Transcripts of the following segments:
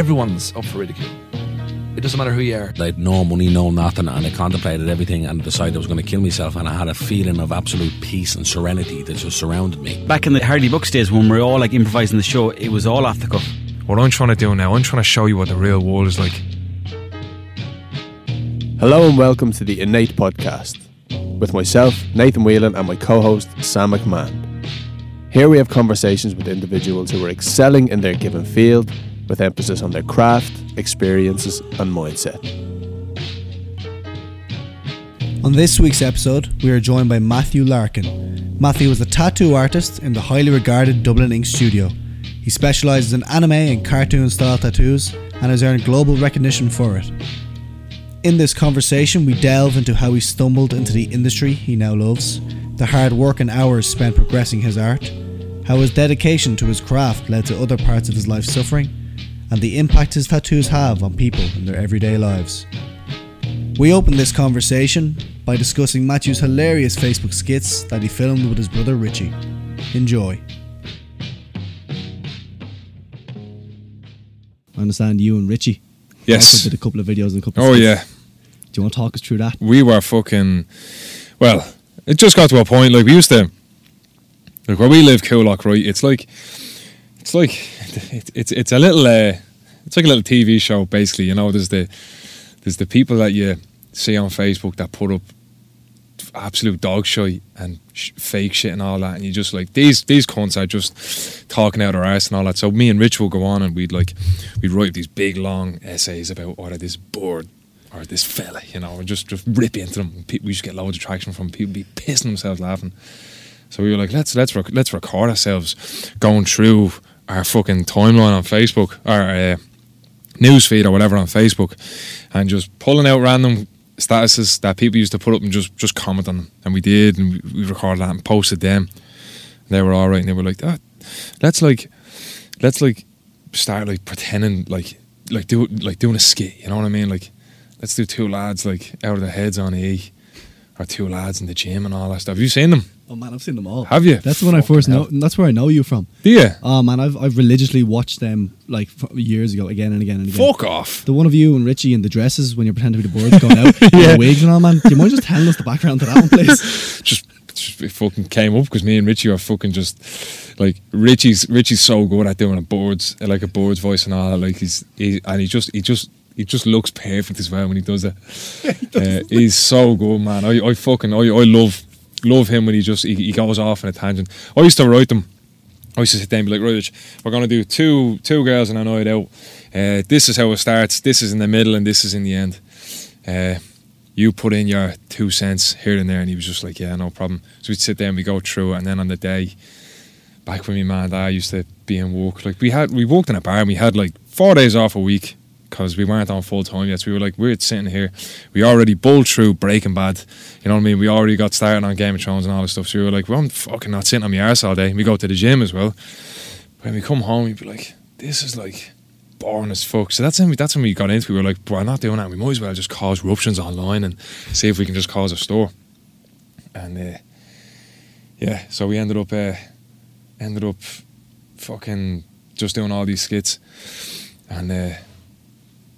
everyone's up for ridicule. It doesn't matter who you are. I had no money, no nothing, and I contemplated everything and decided I was going to kill myself. And I had a feeling of absolute peace and serenity that just surrounded me. Back in the Hardy Bucks days when we were all like improvising the show, it was all off the cuff. What I'm trying to do now, I'm trying to show you what the real world is like. Hello and welcome to the Innate Podcast with myself, Nathan Whelan, and my co host, Sam McMahon. Here we have conversations with individuals who are excelling in their given field with emphasis on their craft, experiences, and mindset. On this week's episode, we are joined by Matthew Larkin. Matthew is a tattoo artist in the highly regarded Dublin Ink Studio. He specialises in anime and cartoon style tattoos and has earned global recognition for it. In this conversation, we delve into how he stumbled into the industry he now loves, the hard work and hours spent progressing his art, how his dedication to his craft led to other parts of his life suffering, and the impact his tattoos have on people in their everyday lives. We open this conversation by discussing Matthew's hilarious Facebook skits that he filmed with his brother Richie. Enjoy. I understand you and Richie Yes. also did a couple of videos and a couple Oh skits. yeah, Do you want to talk us through that? we were fucking. Well, it just got to a point like we used to. Like where we live, Coolock, right? It's like, it's like, it's it's, a little. Uh, it's like a little TV show, basically. You know, there's the there's the people that you see on Facebook that put up absolute dog shit and sh- fake shit and all that, and you just like these these cunts are just talking out our ass and all that. So me and Rich will go on and we'd like we'd write these big long essays about or this bird or this fella, you know, and just just rip into them. We just get loads of traction from people be pissing themselves laughing. So we were like, let's let's rec- let's record ourselves going through our fucking timeline on Facebook or uh, news feed or whatever on Facebook, and just pulling out random statuses that people used to put up and just just comment on them. And we did, and we, recorded that and posted them. And they were all right, and they were like, ah, let's like, let's like start like pretending like like do like doing a skit. You know what I mean? Like, let's do two lads like out of their heads on E, or two lads in the gym and all that stuff. Have you seen them? Oh man, I've seen them all. Have you? That's when I first know. hell. That's where I know you from. Do you? Oh man, I've I've religiously watched them like f- years ago, again and again and again. Fuck off. The one of you and Richie in the dresses when you're pretending to be the birds going out, with the wigs and all, man. Do you mind just telling us the background to that one, please? just, just it fucking came up because me and Richie are fucking just like Richie's Richie's so good at doing a boards like a boards voice and all that. Like he's he, and he just he just he just looks perfect as well when he does it. Uh, he's so good, man. I, I fucking I, I love love him when he just he, he goes off on a tangent. I used to write them. I used to sit down and be like, right, we're gonna do two two girls and a night out. Uh, this is how it starts. This is in the middle, and this is in the end. Uh, you put in your two cents here and there, and he was just like, yeah, no problem. So we'd sit there and we go through it, and then on the day, back when my man and dad used to be in work, like we had, we worked in a bar, and we had like four days off a week because we weren't on full time yet. So we were like, we're sitting here, we already bowled through Breaking Bad, you know what I mean? We already got started on Game of Thrones and all this stuff. So we were like, well, I'm fucking not sitting on my arse all day. And we go to the gym as well. When we come home, we'd be like, this is like boring as fuck. So that's when we, that's when we got into. it. We were like, we're not doing that. We might as well just cause ruptions online and see if we can just cause a store. And uh, yeah, so we ended up uh, ended up fucking just doing all these skits. And uh,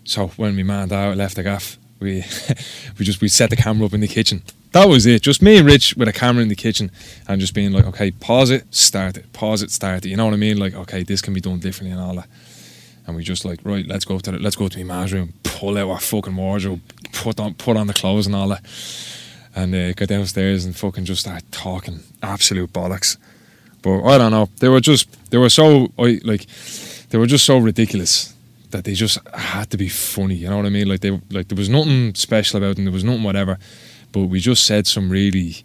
so when we manned out, left the gaff, we we just we set the camera up in the kitchen. That was it. Just me and Rich with a camera in the kitchen and just being like, okay, pause it, start it, pause it, start it. You know what I mean? Like, okay, this can be done differently and all that. And we just like, right, let's go to the, let's go to my mom's room, pull out our fucking wardrobe, put on put on the clothes and all that, and uh, go downstairs and fucking just start talking absolute bollocks. But I don't know. They were just they were so like they were just so ridiculous that they just had to be funny. You know what I mean? Like they like there was nothing special about them. There was nothing whatever. But we just said some really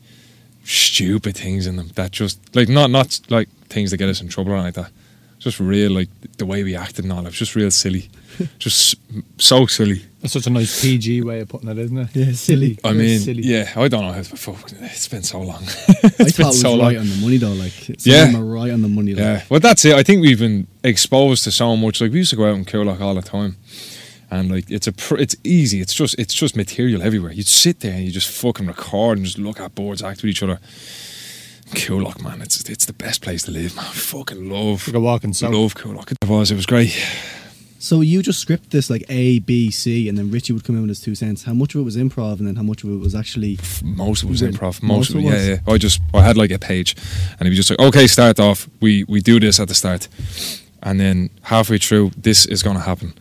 stupid things in them that just like not not like things that get us in trouble or like that. Just real like the way we acted and all. It was just real silly. just so silly. That's such a nice PG way of putting it, isn't it? Yeah, silly. I mean, silly. yeah, I don't know how. Oh, it's been so long. I it's thought been it was so long. right on the money though. Like, some Yeah. of them right on the money. Like. Yeah, well, that's it. I think we've been exposed to so much. Like we used to go out in Coolock all the time, and like it's a pr- it's easy. It's just it's just material everywhere. You'd sit there and you just fucking record and just look at boards, act with each other. Coolock, man, it's it's the best place to live, man. I fucking love Like a walking south. love Coolock. It was it was great. So you just script this like A, B, C, and then Richie would come in with his two cents. How much of it was improv, and then how much of it was actually? most of it was improv. Most Most, of it yeah, yeah. I just I had like a page, and he was just like, okay, start off. We we do this at the start, and then halfway through, this is going to happen,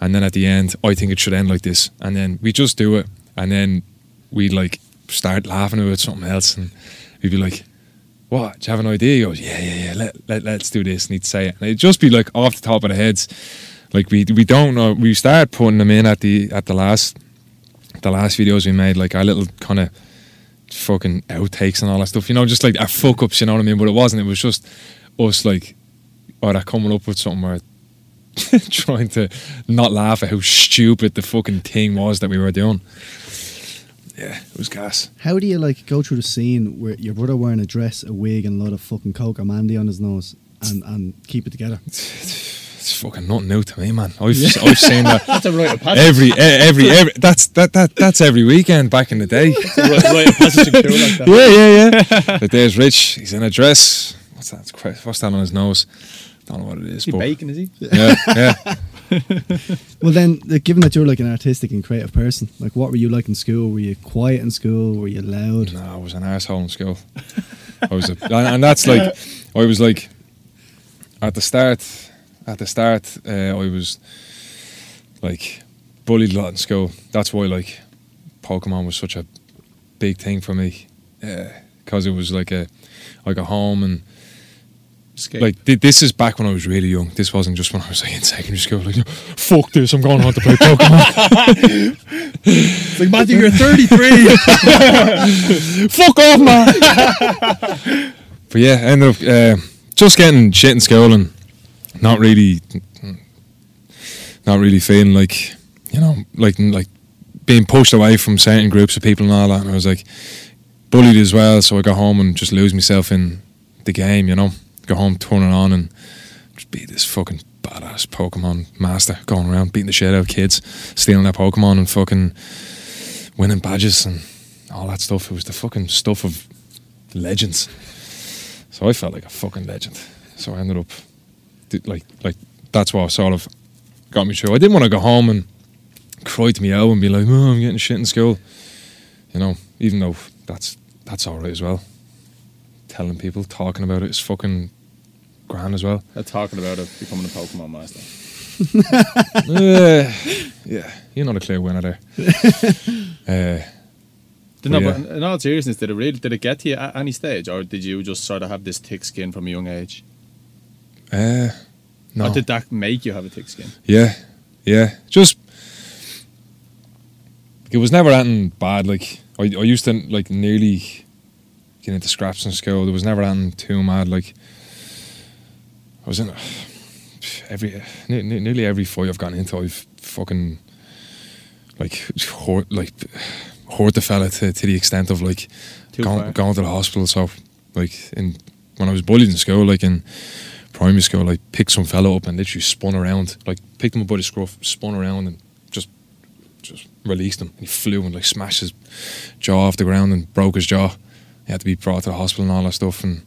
and then at the end, I think it should end like this, and then we just do it, and then we like start laughing about something else, and we'd be like. What? Do you have an idea? He goes, yeah, yeah, yeah. Let, let let's do this. And he'd say it, and it'd just be like off the top of the heads. Like we we don't know. We started putting them in at the at the last the last videos we made, like our little kind of fucking outtakes and all that stuff. You know, just like our fuck ups. You know what I mean? But it wasn't. It was just us like oh, either coming up with something or trying to not laugh at how stupid the fucking thing was that we were doing. Yeah, it was gas. How do you like go through the scene where your brother wearing a dress, a wig, and a lot of fucking coke or Mandy on his nose, and and keep it together? It's fucking nothing new to me, man. I've I've seen that That's a rite of passage. every every every. That's that that that's every weekend back in the day. It's a rite rite of passage like that. yeah, yeah, yeah. but there's Rich. He's in a dress. What's that? It's quite- What's that on his nose? Don't know what it is. Is he but bacon, is he? yeah, yeah. Well, then, given that you're like an artistic and creative person, like, what were you like in school? Were you quiet in school? Were you loud? No, I was an asshole in school. I was, a, and, and that's like, I was like, at the start, at the start, uh, I was like bullied a lot in school. That's why like Pokemon was such a big thing for me, because it was like a like a home and Escape. like thi- this is back when I was really young. This wasn't just when I was like in secondary school. Like, fuck this, I'm going on to play Pokemon. it's like Matthew, you're 33. fuck off, man. but yeah, I ended up uh, just getting shit in school and not really, not really feeling like, you know, like like being pushed away from certain groups of people and all that. And I was like bullied as well, so I got home and just lose myself in the game. You know, go home, turn it on, and just be this fucking badass Pokemon master going around beating the shit out of kids, stealing their Pokemon and fucking winning badges and all that stuff. It was the fucking stuff of legends. So I felt like a fucking legend. So I ended up like like that's what sort of got me through. I didn't want to go home and cry to me out and be like, "Oh, I'm getting shit in school," you know. Even though that's that's all right as well. Telling people, talking about it is fucking grand as well. They're talking about it becoming a Pokemon master. uh, yeah, you're not a clear winner there. uh, Did no, Yeah. but in all seriousness, did it really did it get to you at any stage, or did you just sort of have this thick skin from a young age? Uh, no. Or did that make you have a thick skin? Yeah, yeah. Just it was never anything bad. Like I, I used to like nearly get into scraps in school. There was never anything too mad. Like I was in every ne- ne- nearly every fight I've gotten into. I've fucking like hurt like hurt the fella to, to the extent of like going, going to the hospital. So like in when I was bullied in school, like in primary school, like picked some fellow up and literally spun around, like picked him up by the scruff, spun around and just just released him. He flew and like smashed his jaw off the ground and broke his jaw. He had to be brought to the hospital and all that stuff. And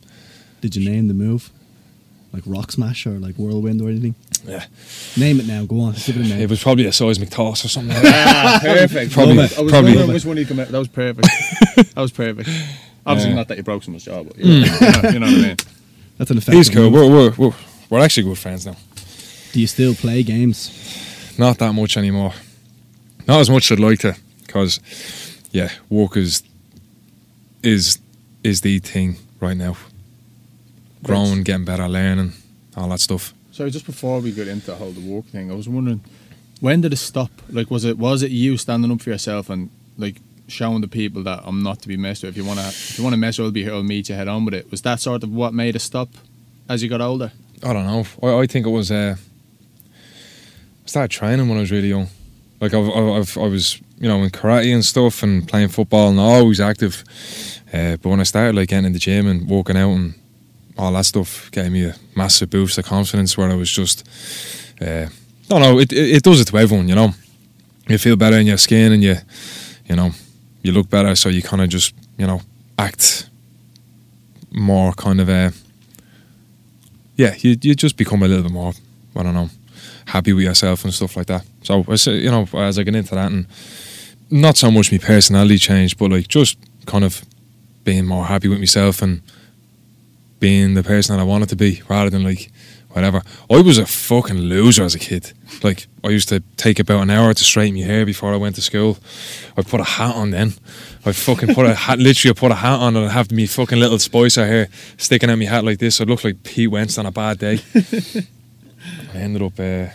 Did you name the move? Like Rock Smash or like Whirlwind or anything? yeah, Name it now. Go on. Give it a name. it was probably a seismic toss or something. Like that. Ah, perfect. Probably- Love it. I was probably- wondering which one you come out. That was perfect. that was perfect. Obviously, Yeah. not that you broke someone's jaw, but you know, you, know, you know what I mean. That's an effective He's cool. We're, we're, we're, we're actually good friends now. Do you still play games? Not that much anymore. Not as much as I'd like to, because yeah, work is is is the thing right now. Growing, getting better, learning, all that stuff. So just before we get into the whole the walk thing, I was wondering when did it stop? Like, was it was it you standing up for yourself and like showing the people that I'm not to be messed with? If you wanna if you wanna mess with, I'll be here. I'll meet you head on with it. Was that sort of what made it stop as you got older? I don't know. I, I think it was. Uh, I started training when I was really young. Like I've, I've, I was, you know, in karate and stuff, and playing football, and always active. Uh, but when I started like getting in the gym and walking out and all that stuff, gave me a massive boost of confidence. Where I was just, uh, I don't know. It, it it does it to everyone, you know. You feel better in your skin, and you, you know, you look better. So you kind of just, you know, act more kind of a yeah, you you just become a little bit more. I don't know. happy with yourself and stuff like that. So you know, as I get into that, and not so much my personality change, but like just kind of being more happy with myself and being the person that I wanted to be, rather than like whatever. I was a fucking loser as a kid. Like I used to take about an hour to straighten my hair before I went to school. I'd put a hat on then. I'd fucking put a hat, literally I put a hat on and I'd have me fucking little spicer hair sticking out my hat like this. I'd look like Pete Wentz on a bad day. I ended up, uh,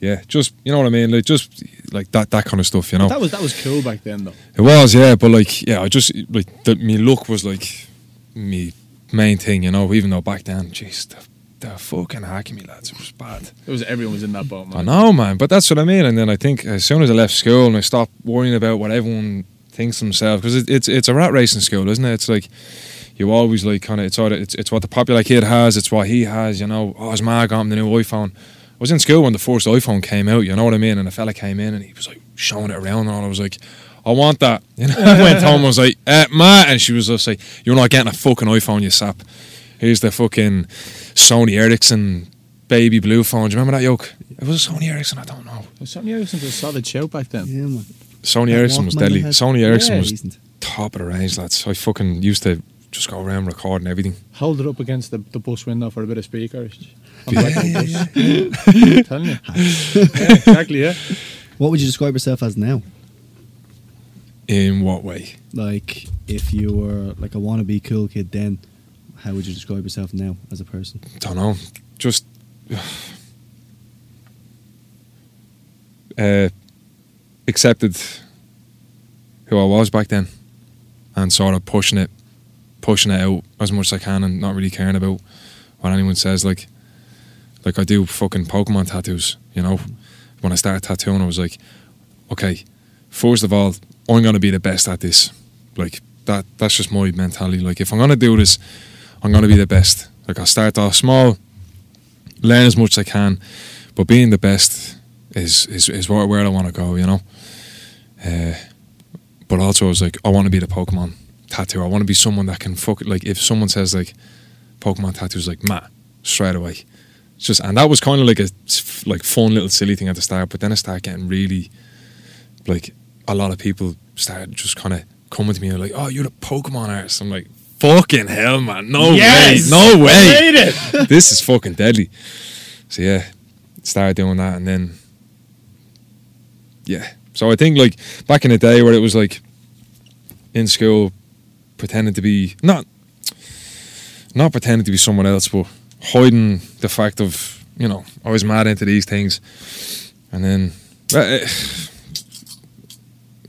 yeah, just you know what I mean, like just like that that kind of stuff, you know. That was that was cool back then, though. It was, yeah, but like, yeah, I just like the, me look was like me main thing, you know. Even though back then, jeez, the, the fucking hacking me lads, it was bad. It was everyone was in that boat, man. I know, man, but that's what I mean. And then I think as soon as I left school and I stopped worrying about what everyone thinks themselves, because it, it's it's a rat racing school, isn't it? It's like you always like kind of it's, all it's it's what the popular kid has, it's what he has, you know. Oh, his ma got him the new iPhone. I was in school when the first iPhone came out, you know what I mean? And a fella came in and he was like showing it around and all. I was like, I want that. You know, I went home. I was like, eh, ma, and she was just like, "You're not getting a fucking iPhone, you sap. Here's the fucking Sony Ericsson baby blue phone. Do you remember that yoke? It was a Sony Ericsson. I don't know. Sony Ericsson was a solid shout back then. Yeah, man. Sony That Ericsson was Walkman deadly. Sony Ericsson Yeah, was decent. top of the range, lads. I fucking used to just go around recording everything. Hold it up against the, the bus window for a bit of speaker. On the back of the bus. Telling you. Yeah, exactly, yeah. What would you describe yourself as now? In what way? Like, if you were like a wannabe cool kid then, how would you describe yourself now as a person? Don't know. Just uh, accepted who I was back then, and sort of pushing it, pushing it out as much as I can, and not really caring about what anyone says. Like, like I do fucking Pokemon tattoos. You know, when I started tattooing, I was like, okay, first of all, I'm gonna be the best at this. Like that. That's just my mentality. Like if I'm gonna do this, I'm gonna be the best. Like I'll start off small, learn as much as I can, but being the best is is, is where, where I want to go. You know. Uh, but also, I was like, I want to be the Pokemon tattoo. I want to be someone that can fuck. Like if someone says like Pokemon tattoos, like Matt straight away. It's just and that was kind of like a like fun little silly thing at the start, but then I started getting really like a lot of people started just kind of coming to me and like, "Oh, you're the Pokemon artist." I'm like, "Fucking hell, man! No Yes! way, no way! This is fucking deadly." So yeah, started doing that, and then yeah. So I think like back in the day where it was like in school, pretending to be not not pretending to be someone else, but hiding the fact of you know I was mad into these things, and then. uh,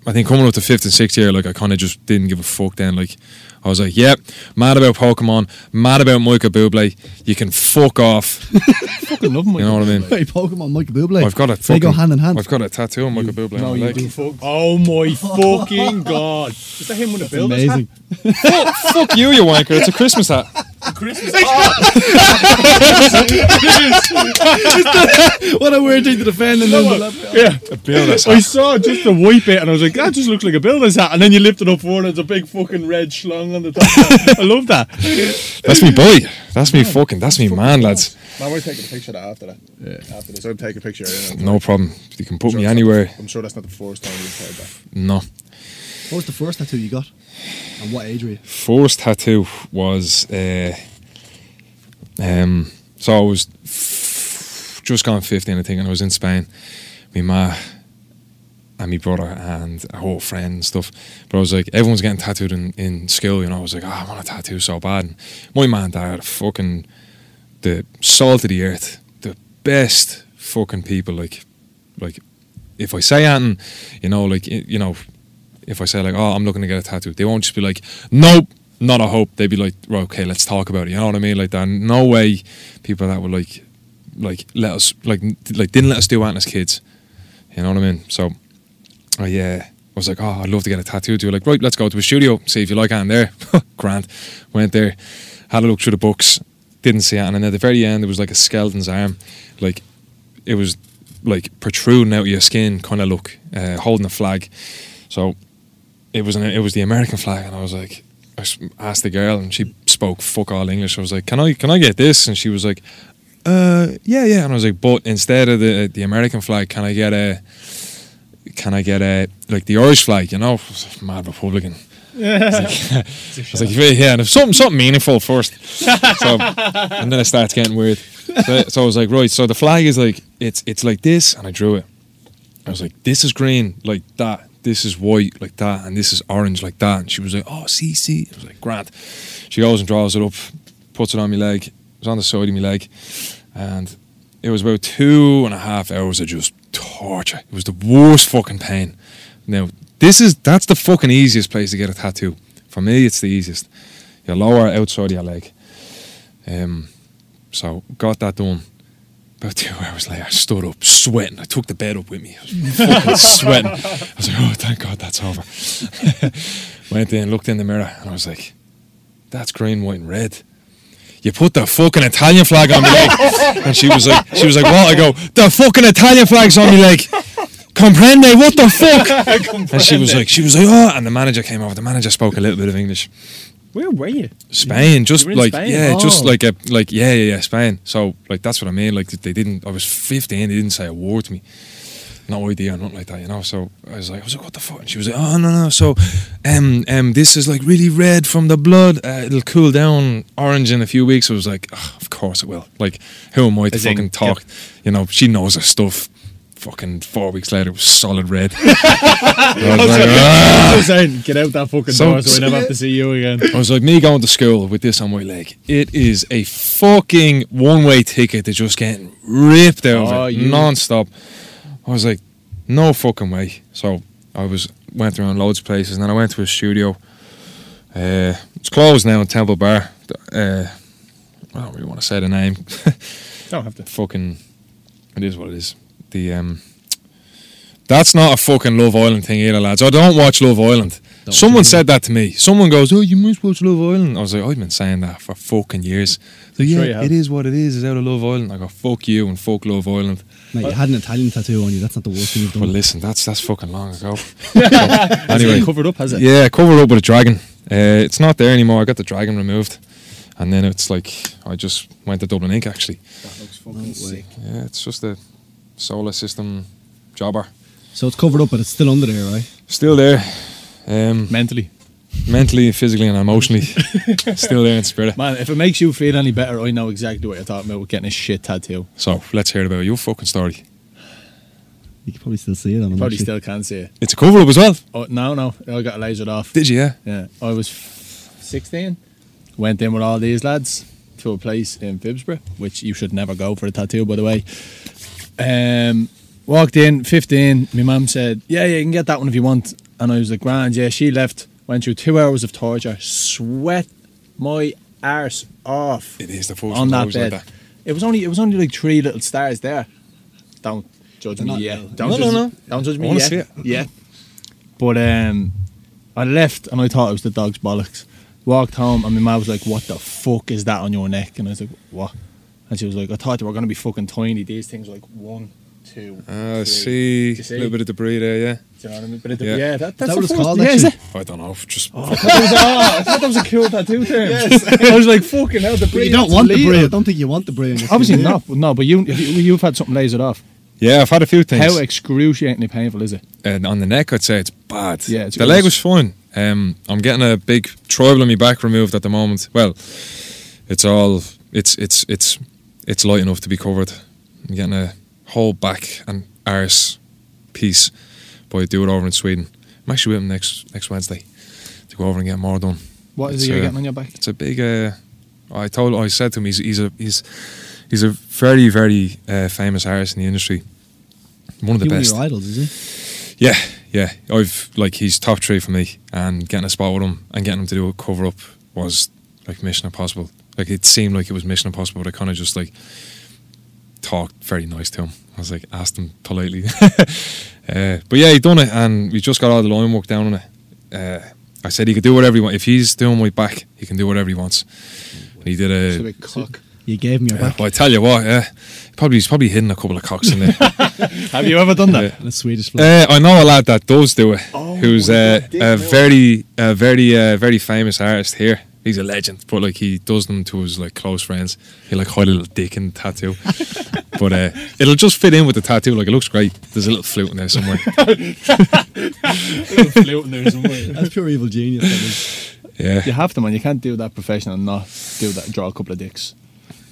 I think coming up to fifth and sixth year, like I kind of just didn't give a fuck. Then, like I was like, "Yep, mad about Pokemon, mad about Michael Bublé. You can fuck off." Fucking love him. You know what I mean? Hey, Pokemon, Michael Bublé. I've got a They go fucking- hand in hand. I've got a tattoo of Michael Bublé No, on my you leg. do fuck. Oh my fucking god! Is that him with a builder's Amazing. fuck you, you wanker! It's a Christmas hat. hat? Christmas. what a weird thing to defend. And then yeah. A builder's I saw just the white bit and I was like, that just looks like a builder's hat. And then you lift it up forward and there's a big fucking red schlong on the top. I love that. That's me boy. That's me fucking. That's me man, lads. Man, we're taking a picture of that after that. Yeah. After this, I'll take a picture. Of it. No problem. You can put Sure me it's not- anywhere. I'm sure that's not the first time you've heard that. No. What was the first tattoo you got? And what age were you? First tattoo was uh, um. So I was f- just gone fifteen, I think, and I was in Spain. My ma and my brother and a whole friend and stuff. But I was like, everyone's getting tattooed in, in school, you know. I was like, oh, I want a tattoo so bad. And my man dad fucking the salt of the earth, the best fucking people. Like, like if I say anything, you know, like you know, if I say like, oh, I'm looking to get a tattoo, they won't just be like, nope, not a hope. They'd be like, okay, let's talk about it. You know what I mean? Like that. No way, people that would like, like let us like like didn't let us do anything as kids. You know what I mean? So, I yeah, I was like, oh, I'd love to get a tattoo. Were like, right, let's go to a studio, see if you like anything there. Grant went there, had a look through the books, didn't see it, and then at the very end, there was like a skeleton's arm, like it was like protruding out of your skin, kind of look, uh, holding a flag. So it was an, it was the American flag, and I was like, I asked the girl, and she spoke fuck all English. I was like, can I can I get this? And she was like, uh, yeah, yeah. And I was like, but instead of the the American flag, can I get a, can I get a like the Irish flag? You know, mad Republican. I was like, I was like, yeah, and if something something meaningful first. So, and then it starts getting weird. So, so I was like, right. So the flag is like it's it's like this, and I drew it. I was like, this is green like that. This is white like that, and this is orange like that. And she was like, oh, see, see. I was like, Grant. She goes and draws it up, puts it on my leg. It was on the side of my leg, and it was about two and a half hours of just torture. It was the worst fucking pain. Now, this is that's the fucking easiest place to get a tattoo. For me, it's the easiest. Your lower outside of your leg. Um, so got that done. About two hours later, I stood up, sweating. I took the bed up with me. I was fucking sweating. I was like, oh, thank God that's over. Went in, looked in the mirror, and I was like, that's green, white, and red. You put the fucking Italian flag on me leg. And she was like, she was like, what? I go, the fucking Italian flag's on my leg. Comprende, what the fuck? and she was like, she was like, oh, and the manager came over. The manager spoke a little bit of English. Where were you? Spain, just You were in like Spain? yeah, just Oh. like a like yeah, yeah, yeah, Spain. So like that's what I mean. Like they didn't. I was fifteen. They didn't say a word to me. No idea, or nothing like that, you know. So I was like, I was like, what the fuck? And she was like, oh no no. So, um um, this is like really red from the blood. Uh, it'll cool down orange in a few weeks. I was like, "Ugh, of course it will. Like, who am I to As in, fucking talk? You know, she knows her stuff. Fucking four weeks later, it was solid red. I was like, "Ah." I was saying, get out that fucking So- door so we never have to see you again. I was like, me going to school with this on my leg. It is a fucking one way ticket to just getting ripped out Oh, of it you- non stop. I was like, no fucking way. So I was went around loads of places and then I went to a studio. Uh, it's closed now in Temple Bar. Uh, I don't really want to say the name. Don't have to. fucking, it is what it is. The um, that's not a fucking Love Island thing either, lads. I don't watch Love Island. Someone said that to me. Someone goes, "Oh, you must watch Love Island." I was like, "I've been saying that for fucking years." So yeah, have. it is what it is. It's out of Love Island. I go, "Fuck you" and "fuck Love Island." Mate, you had an Italian tattoo on you. That's not the worst thing you've done. Well, listen, that's that's fucking long ago. Anyway, anyway, covered up, has it? yeah, covered up with a dragon. Uh, it's not there anymore. I got the dragon removed, and then it's like I just went to Dublin Ink. Actually, That looks fucking sick. yeah, it's just a solar system jobber. So it's covered up, but it's still under there, right? Still there, um, Mentally. mentally, physically, and emotionally. Still there in spirit. Man, if it makes you feel any better, I know exactly what you're talking about with getting a shit tattoo. So let's hear about your fucking story. You can probably still see it on them. Probably actually. still can't see it. It's a cover up as well. Oh, no, no. I got lasered off. Did you? Yeah. Yeah. I was 16. Went in with all these lads to a place in Phibsborough, which you should never go for a tattoo, by the way. Um, walked in, 15. My mum said, Yeah, yeah, you can get that one if you want. And I was like, Grand, yeah. She left, went through two hours of torture, sweat my arse off It is the first on one's that always bed. like that. It was only it was only like three little stars there. Don't judge They're me not yet. Don't No, judge, no, no. Don't judge me wanna yet. see. Yeah. But um, I left and I thought it was the dog's bollocks. Walked home and my mum was like, "What the fuck is that on your neck?" And I was like, "What?" And she was like, "I thought they were gonna be fucking tiny. These things are like one, two, Uh, three." see, a little bit of debris there, yeah. Do you know what I mean? But it, Yeah. yeah. that, that's that what it's first- called, Yeah, is it? I don't know, just I thought that was, oh, I thought that was a cool tattoo term. I was like, fucking hell, the But you don't want the illegal. brie. I don't think you want the brie. on your Obviously skin, do you? not. No, but you, you you've had something lasered off. yeah. I've had a few things. How excruciatingly painful is it? and on the neck, I'd say it's bad. Yeah, it's the leg was fine. Um, I'm getting a big tribal on my back removed at the moment. Well, it's all it's it's it's it's light enough to be covered. I'm getting a whole back and arse piece, I do it over in Sweden. I'm actually with him next next Wednesday to go over and get more done. What is It's, it you're uh, getting on your back? It's a big. Uh, I told, I said to him, he's he's a he's he's a very very uh, famous artist in the industry. One of the He one of best. your idols, is he? Yeah, yeah. I've like he's top three for me, and getting a spot with him and getting him to do a cover up was like mission impossible. Like it seemed like it was mission impossible, but I kind of just like talked very nice to him. I was like asked him politely, uh, but yeah, he done it, and we just got all the line work down on it. Uh, I said he could do whatever he wants. If he's doing my back, he can do whatever he wants. And he did a a. cock. You gave him your Yeah, back. well, I tell you what, yeah, probably he's probably hidden a couple of cocks in there. Have you ever done that? Yeah. And a Swedish flag. Uh, I know a lad that does do it, Oh who's uh, God, Dick a very, a very, uh, very famous artist here He's a legend, but like he does them to his like close friends. He like hide a little dick in the tattoo, but uh, it'll just fit in with the tattoo. Like it looks great. There's a little flute in there somewhere. little flute in there somewhere. That's pure evil genius. that is. Yeah, You have to, man. You can't do that professional and not do that. Draw a couple of dicks.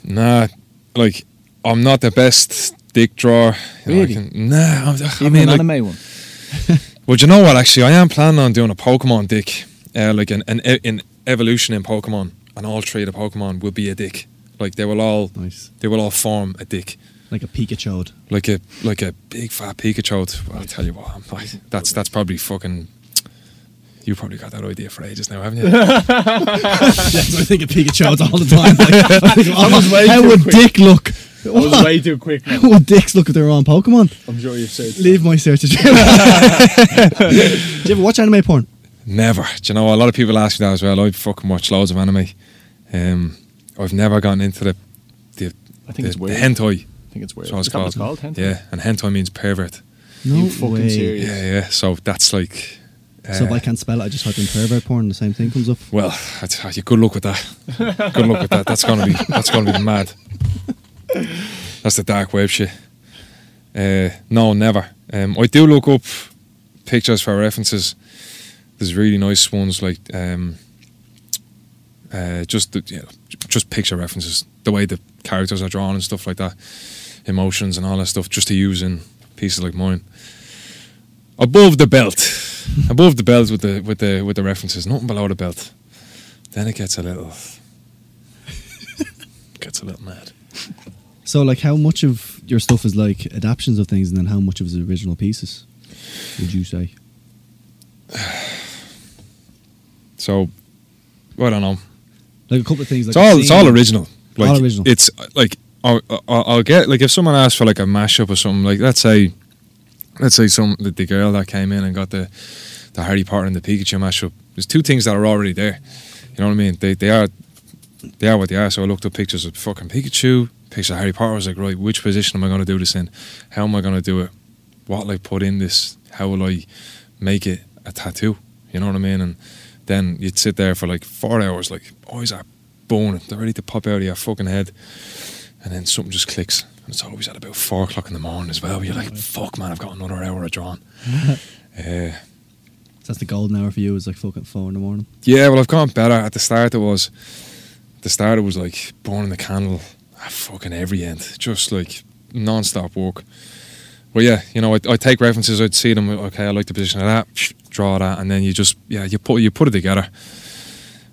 nah, like I'm not the best dick drawer. You know, I Really? can- nah, I'm, I Even mean, an like, anime one. Well, do you know what? Actually, I am planning on doing a Pokemon dick, uh, like an, an e- an evolution in Pokemon, and all three of the Pokemon will be a dick. Like they will all, Nice. they will all form a dick, Like a Pikachu. like a like a big fat Pikachu. Well, I'll tell you what, I'm like, that's that's probably fucking. You probably got that idea for ages now, haven't you? Yes, I think of Pikachu all the time. Like, think, how would quick. Dick look? I was What? way too quick. Man. How would Dicks look if they were on Pokemon? I'm sure you've said. Leave my search. Did you ever watch anime porn? Never. Do you know? A lot of people ask me that as well. I fucking watch loads of anime. Um, I've never gotten into the the, I think the, it's weird. the hentai. I think it's weird. That's what Is it's that what it's called. called? Hentai? Yeah, and hentai means pervert. No You fucking way. serious? Yeah, yeah. So that's like. So if uh, I can't spell it, I just type in pervert porn. The same thing comes up. Well, I tell you, good luck with that. good luck with that. That's gonna be that's gonna be mad. That's the dark web shit. Uh, no, never. Um, I do look up pictures for references. There's really nice ones like um, uh, just the, you know, just picture references, the way the characters are drawn and stuff like that, emotions and all that stuff, just to use in pieces like mine. Above the belt, above the belt with the with the with the references, nothing below the belt. Then it gets a little gets a little mad. So, like, how much of your stuff is like adaptations of things, and then how much of it is original pieces? Would you say? So I don't know. Like a couple of things. Like It's all it's all original. Like All original. It's like I'll, I'll I'll get like if someone asks for like a mashup or something like let's say let's say some the, the girl that came in and got the the Harry Potter and the Pikachu mashup. There's two things that are already there. You know what I mean? They they are they are what they are. So I looked up pictures of fucking Pikachu, pictures of Harry Potter. I was like, right, which position am I going to do this in? How am I going to do it? What will I put in this? How will I make it a tattoo? You know what I mean? And then you'd sit there for like four hours, like eyes are boning, they're ready to pop out of your fucking head, and then something just clicks. And it's always at about four o'clock in the morning as well. You're like, fuck, man, I've got another hour of drawing. uh, That's the golden hour for you. Is like fucking four in the morning. yeah, well, I've gone better. At the start, it was the start. It was like burning the candle at fucking every end, just like non-stop work. Well, yeah, you know, I I take references. I'd see them. Okay, I like the position of that. Draw that, and then you just yeah, you put you put it together,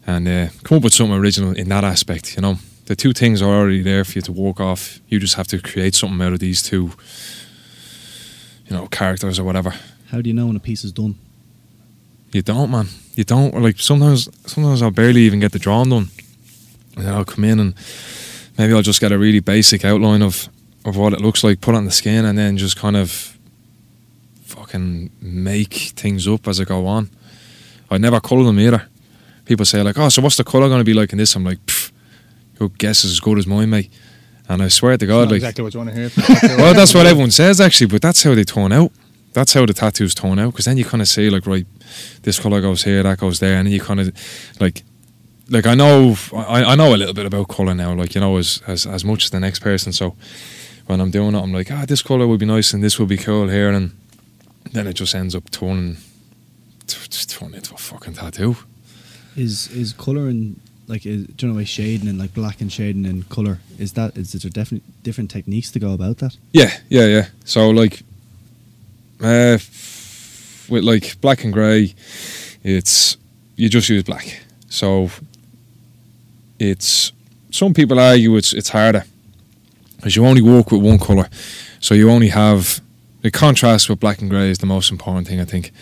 and uh, come up with something original in that aspect. You know, the two things are already there for you to work off. You just have to create something out of these two, you know, characters or whatever. How do you know when a piece is done? You don't, man. You don't. Or, Like sometimes, sometimes I'll barely even get the drawing done, and then I'll come in and maybe I'll just get a really basic outline of of what it looks like, put it on the skin, and then just kind of fucking make things up as I go on. I never colour them either. People say like, "Oh, so what's the colour going to be like in this?" I'm like, "Your guess is as good as mine, mate." And I swear to God, like, exactly what you want to hear. well, that's what everyone says actually, but that's how they turn out. That's how the tattoos turn out because then you kind of see like, right, this color goes here, that goes there, and then you kind of like, like I know, I, I know a little bit about color now, like you know, as, as as much as the next person. So when I'm doing it, I'm like, ah, this color would be nice and this would be cool here, and then it just ends up turning, just turning into a fucking tattoo. Is is color and like is, do you know like shading and like black and shading and color? Is that is there definitely different techniques to go about that? Yeah, yeah, yeah. So like, uh, f- with like black and grey, it's you just use black. So it's some people argue it's it's harder because you only work with one color, so you only have the contrast with black and grey is the most important thing. I think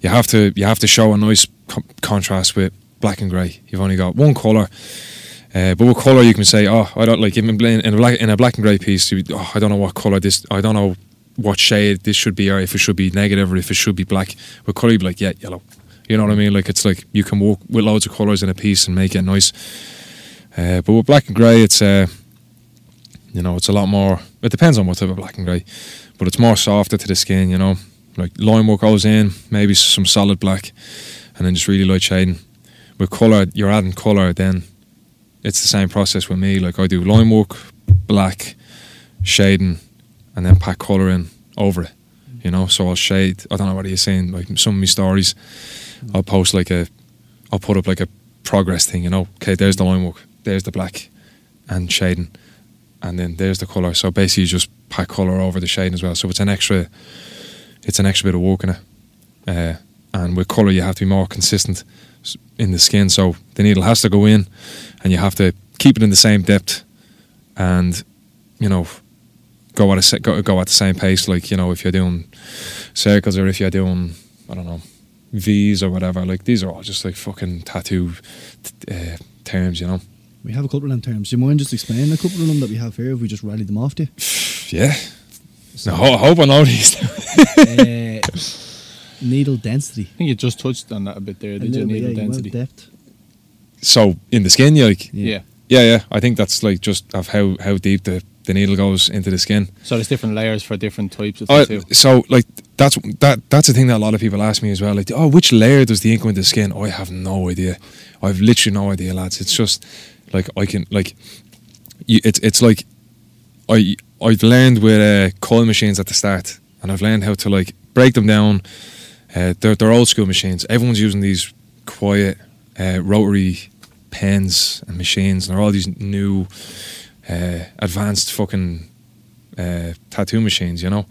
you have to you have to show a nice co- contrast with black and grey. You've only got one color. Uh, but with color, you can say, "Oh, I don't like." Even in a black in a black and grey piece, you, oh, I don't know what color this. I don't know what shade this should be, or if it should be negative, or if it should be black. With color, you'd be like, "Yeah, yellow." You know what I mean? Like it's like you can walk with loads of colors in a piece and make it nice. Uh, but with black and grey, it's uh, you know, it's a lot more. It depends on what type of black and grey, but it's more softer to the skin. You know, like line work goes in, maybe some solid black, and then just really light shading. with color, you're adding color. Then it's the same process with me. Like I do line work, black, shading, and then pack color in over it. You know, so I'll shade. I don't know what you're saying. Like some of my stories, I'll post like a, I'll put up like a progress thing. You know, okay, there's the line work, there's the black, and shading, and then there's the color. So basically, you just pack color over the shading as well. So it's an extra, it's an extra bit of work in it. Uh, and with color, you have to be more consistent in the skin. So the needle has to go in, and you have to keep it in the same depth, and you know, go at a go, go at the same pace. Like you know, if you're doing circles or if you're doing I don't know V's or whatever. Like these are all just like fucking tattoo uh, terms. You know. We have a couple of them terms. Do you mind just explaining a couple of them that we have here if we just rally them off to you? Yeah. No, I hope I know these. uh, needle density. I think you just touched on that a bit there. A Did you needle yeah, you density? depth. so in the skin, you like Yeah. yeah, yeah. I think that's like just of how how deep the the needle goes into the skin. So there's different layers for different types of tattoo. so like that's that that's the thing that a lot of people ask me as well. Like, oh, which layer does the ink go into the skin? Oh, I have no idea. I've literally no idea, lads. It's just like I can like, you, it's it's like I I've learned with uh, coil machines at the start, and I've learned how to like break them down. Uh, they're they're old school machines. Everyone's using these quiet uh, rotary pens and machines, and they're all these new uh, advanced fucking uh, tattoo machines, you know.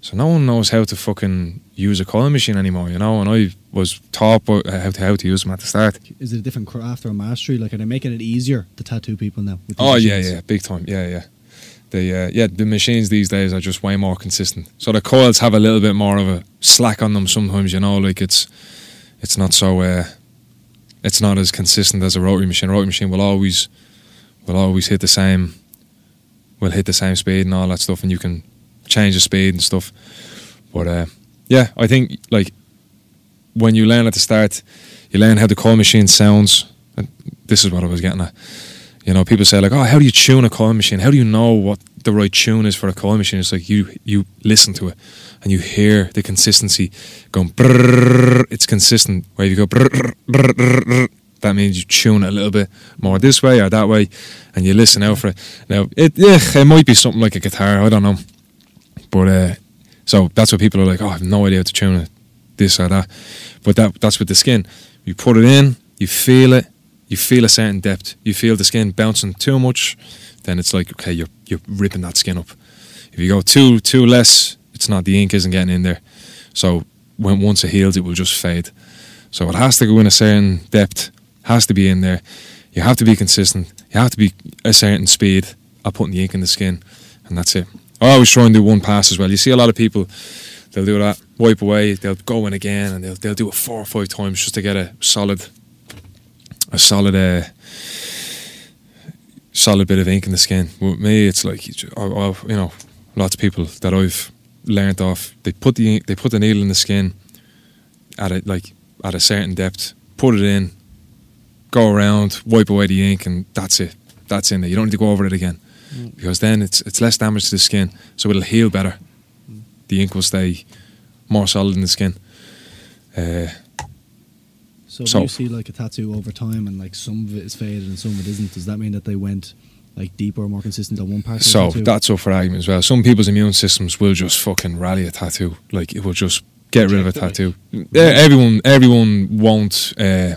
So no one knows how to fucking use a coil machine anymore, you know. And I was taught how to how to use them at the start. Is it a different craft or a mastery? Like, are they making it easier to tattoo people now? Oh yeah, yeah, big time, yeah, yeah. The uh, yeah, the machines these days are just way more consistent. So the coils have a little bit more of a slack on them sometimes, you know. Like it's it's not so uh, it's not as consistent as a rotary machine. A rotary machine will always will always hit the same will hit the same speed and all that stuff, and you can change the speed and stuff. But uh, yeah, I think like when you learn at the start, you learn how the coil machine sounds. And this is what I was getting at. You know, people say like, "Oh, how do you tune a coil machine? How do you know what the right tune is for a coil machine?" It's like you you listen to it and you hear the consistency going. Brrrr, it's consistent. Where you go, brrrr, brrrr, that means you tune it a little bit more this way or that way, and you listen out for it. Now, it yeah, it might be something like a guitar. I don't know, but uh, so that's what people are like. Oh, I have no idea how to tune it, this or that. But that that's with the skin. You put it in, you feel it, you feel a certain depth. You feel the skin bouncing too much, then it's like okay, you're you're ripping that skin up. If you go too too less, it's not the ink isn't getting in there. So when once it heals, it will just fade. So it has to go in a certain depth, has to be in there. You have to be consistent. You have to be a certain speed of putting the ink in the skin, and that's it. I always try and do one pass as well. You see a lot of people, they'll do that, wipe away, they'll go in again, and they'll they'll do it four or five times just to get a solid, a solid, uh, solid bit of ink in the skin. With me, it's like I, you know, lots of people that I've learnt off. They put the they put the needle in the skin at a like at a certain depth, put it in, go around, wipe away the ink, and that's it. That's in there. You don't need to go over it again because then it's it's less damage to the skin, so it'll heal better. The ink will stay more solid in the skin. Uh, So, So- you see like a tattoo over time and like some of it is faded and some of it isn't, does that mean that they went like deeper or more consistent on one part? of the so that's up for argument as well. Some people's immune systems will just fucking rally a tattoo, like it will just get rid of a tattoo. Everyone, everyone won't. Uh,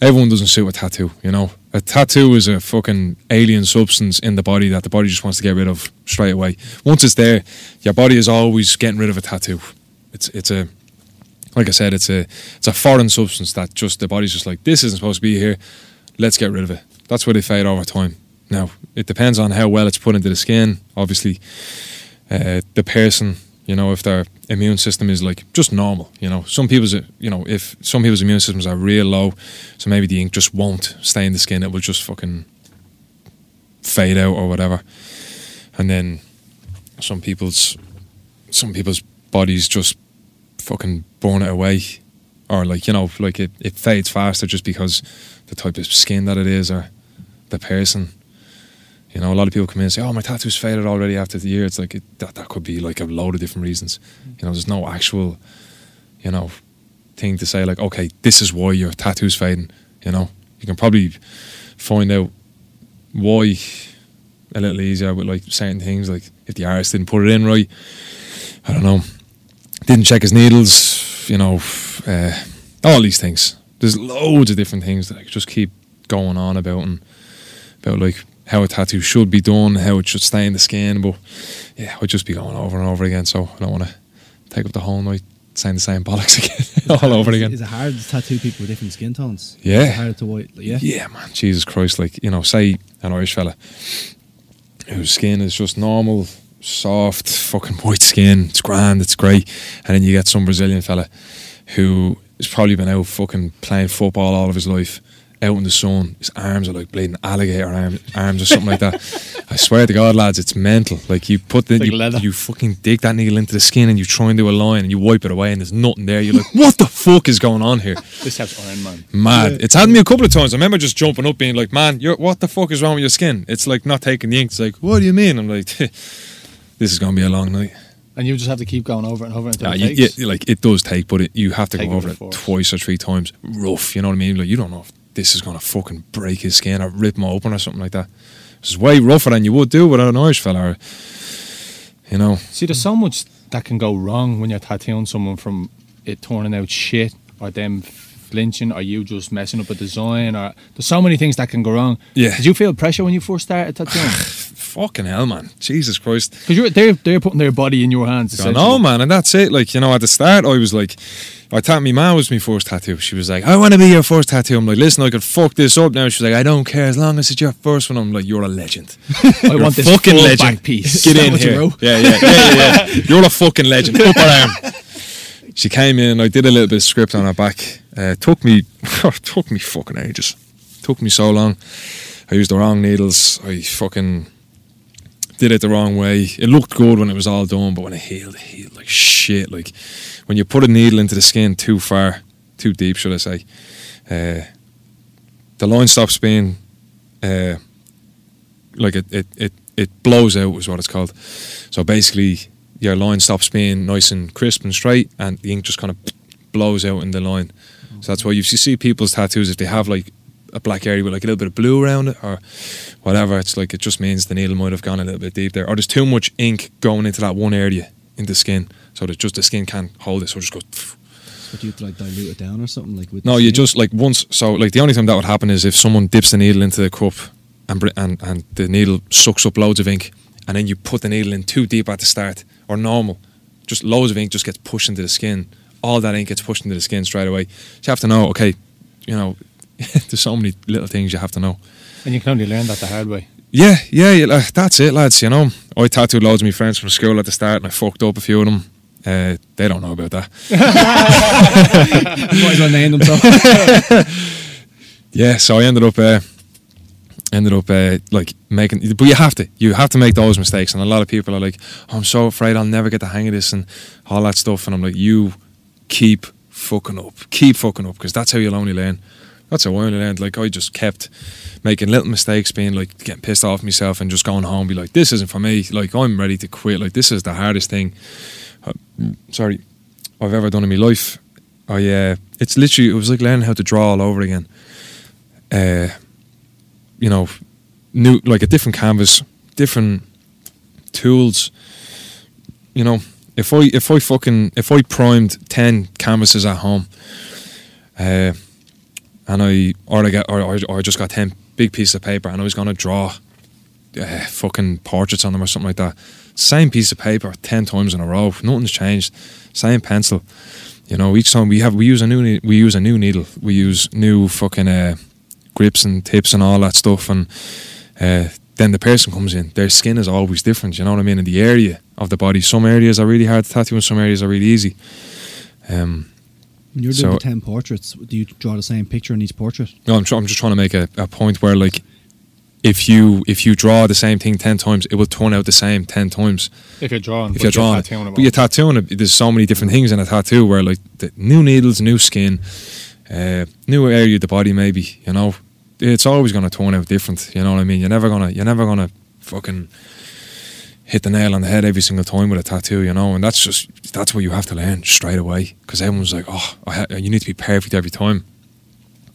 everyone doesn't suit a tattoo. You know, a tattoo is a fucking alien substance in the body that the body just wants to get rid of straight away. Once it's there, your body is always getting rid of a tattoo. It's it's a like I said, it's a it's a foreign substance that just the body's just like this isn't supposed to be here. Let's get rid of it. That's where they fade over time. Now it depends on how well it's put into the skin. Obviously, uh, the person, you know, if their immune system is like just normal, you know, some people's, uh, you know, if some people's immune systems are real low, so maybe the ink just won't stay in the skin. It will just fucking fade out or whatever. And then some people's some people's bodies just fucking burn it away. Or like, you know, like it, it fades faster just because the type of skin that it is or the person. You know, a lot of people come in and say, "Oh, my tattoo's faded already after the year." It's like it, that. That could be like a load of different reasons. You know, there's no actual, you know, thing to say like, okay, this is why your tattoo's fading. You know, you can probably find out why a little easier with like certain things. Like if the artist didn't put it in right, I don't know, didn't check his needles. You know, uh, all these things. There's loads of different things that I just keep going on about and about like how a tattoo should be done, how it should stay in the skin. But yeah, I'd just be going over and over again. So I don't want to take up the whole night saying the same bollocks again, all over again. Is it hard to tattoo people with different skin tones? Yeah. Is it hard to white? Yeah. Yeah, man. Jesus Christ. Like, you know, say an Irish fella whose skin is just normal, soft, fucking white skin. It's grand, it's great. And then you get some Brazilian fella who has probably been out fucking playing football all of his life, out in the sun. His arms are like bleeding alligator arm, arms or something like that. I swear to God, lads, it's mental. Like you put the like you, leather. you fucking dig that needle into the skin and you try and do a line and you wipe it away and there's nothing there. You're like, what the fuck is going on here? This helps Iron Man. Mad. It's happened to me a couple of times. I remember just jumping up, being like, "Man, you're, what the fuck is wrong with your skin?" It's like not taking the ink. It's like, "What do you mean?" I'm like, "This is gonna be a long night." And you just have to keep going over and over until Yeah, it takes. yeah, like it does take, but it, you have to Take go over with it twice or three times. Rough, you know what I mean? Like you don't know if this is gonna fucking break his skin or rip him open or something like that. It's way rougher than you would do with an Irish fella. You know, See, there's so much that can go wrong when you're tattooing someone from it turning out shit or them flinching or you just messing up a design or there's so many things that can go wrong. Yeah. Did you feel pressure when you first started tattooing? fucking hell, man, Jesus Christ. Because they're they're putting their body in your hands. I know, man, and that's it. Like, you know, at the start, I was like, I thought my mom was my first tattoo. She was like, I want to be your first tattoo. I'm like, listen, I could fuck this up now. She's like, I don't care as long as it's your first one. I'm like, you're a legend. I want this fucking legend. piece. Get in here. Yeah, yeah, yeah, yeah, yeah. You're a fucking legend. Up her arm. She came in. I did a little bit of script on her back. Uh, took me, took me fucking ages. Took me so long. I used the wrong needles. I fucking did it the wrong way. It looked good when it was all done, but when it healed, it healed like shit. Like when you put a needle into the skin too far, too deep, should I say? Uh, the line stops being uh, like it, it, it, it blows out is what it's called. So basically, your line stops being nice and crisp and straight, and the ink just kind of blows out in the line. So that's why you see people's tattoos if they have like a black area with like a little bit of blue around it or whatever. It's like it just means the needle might have gone a little bit deep there, or there's too much ink going into that one area in the skin, so that just the skin can't hold it. So it just goes. But do you have to like dilute it down or something like with No, you just like once. So like the only time that would happen is if someone dips the needle into the cup and and and the needle sucks up loads of ink, and then you put the needle in too deep at the start or normal, just loads of ink just gets pushed into the skin. All that ink gets pushed into the skin straight away. So you have to know, okay, you know, there's so many little things you have to know. And you can only learn that the hard way. Yeah, yeah, yeah like, that's it, lads. You know, I tattooed loads of my friends from school at the start, and I fucked up a few of them. Uh, they don't know about that. Might as well name them. Yeah, so I ended up uh, ended up uh, like making, but you have to, you have to make those mistakes. And a lot of people are like, oh, "I'm so afraid I'll never get the hang of this" and all that stuff. And I'm like, "You keep fucking up, keep fucking up, because that's how you'll only learn." That's how I only learned. Like I just kept making little mistakes, being like getting pissed off myself, and just going home, be like, "This isn't for me." Like I'm ready to quit. Like this is the hardest thing. Sorry, I've ever done in my life. I uh, it's literally it was like learning how to draw all over again uh, you know, new like a different canvas, different tools. You know, if I if I fucking if I primed ten canvases at home, uh, and I or I get or, or, or I just got ten big pieces of paper and I was gonna draw uh, fucking portraits on them or something like that. Same piece of paper ten times in a row. Nothing's changed. Same pencil. You know, each time we have we use a new we use a new needle. We use new fucking uh, grips and tips and all that stuff. And uh, then the person comes in. Their skin is always different. You know what I mean? In the area of the body, some areas are really hard to tattoo, and some areas are really easy. Um, When you're doing So- the ten portraits, do you draw the same picture in each portrait? no, I'm, tr- I'm just trying to make a, a point where like. If you if you draw the same thing ten times, it will turn out the same ten times. If you're drawing, if you're drawing it. tattooing But you're tattooing it. There's so many different things in a tattoo where like the new needles, new skin, uh, new area of the body. Maybe you know, it's always going to turn out different. You know what I mean? You're never gonna you're never gonna fucking hit the nail on the head every single time with a tattoo, you know, and that's just that's what you have to learn straight away because everyone's like, oh, I ha- you need to be perfect every time.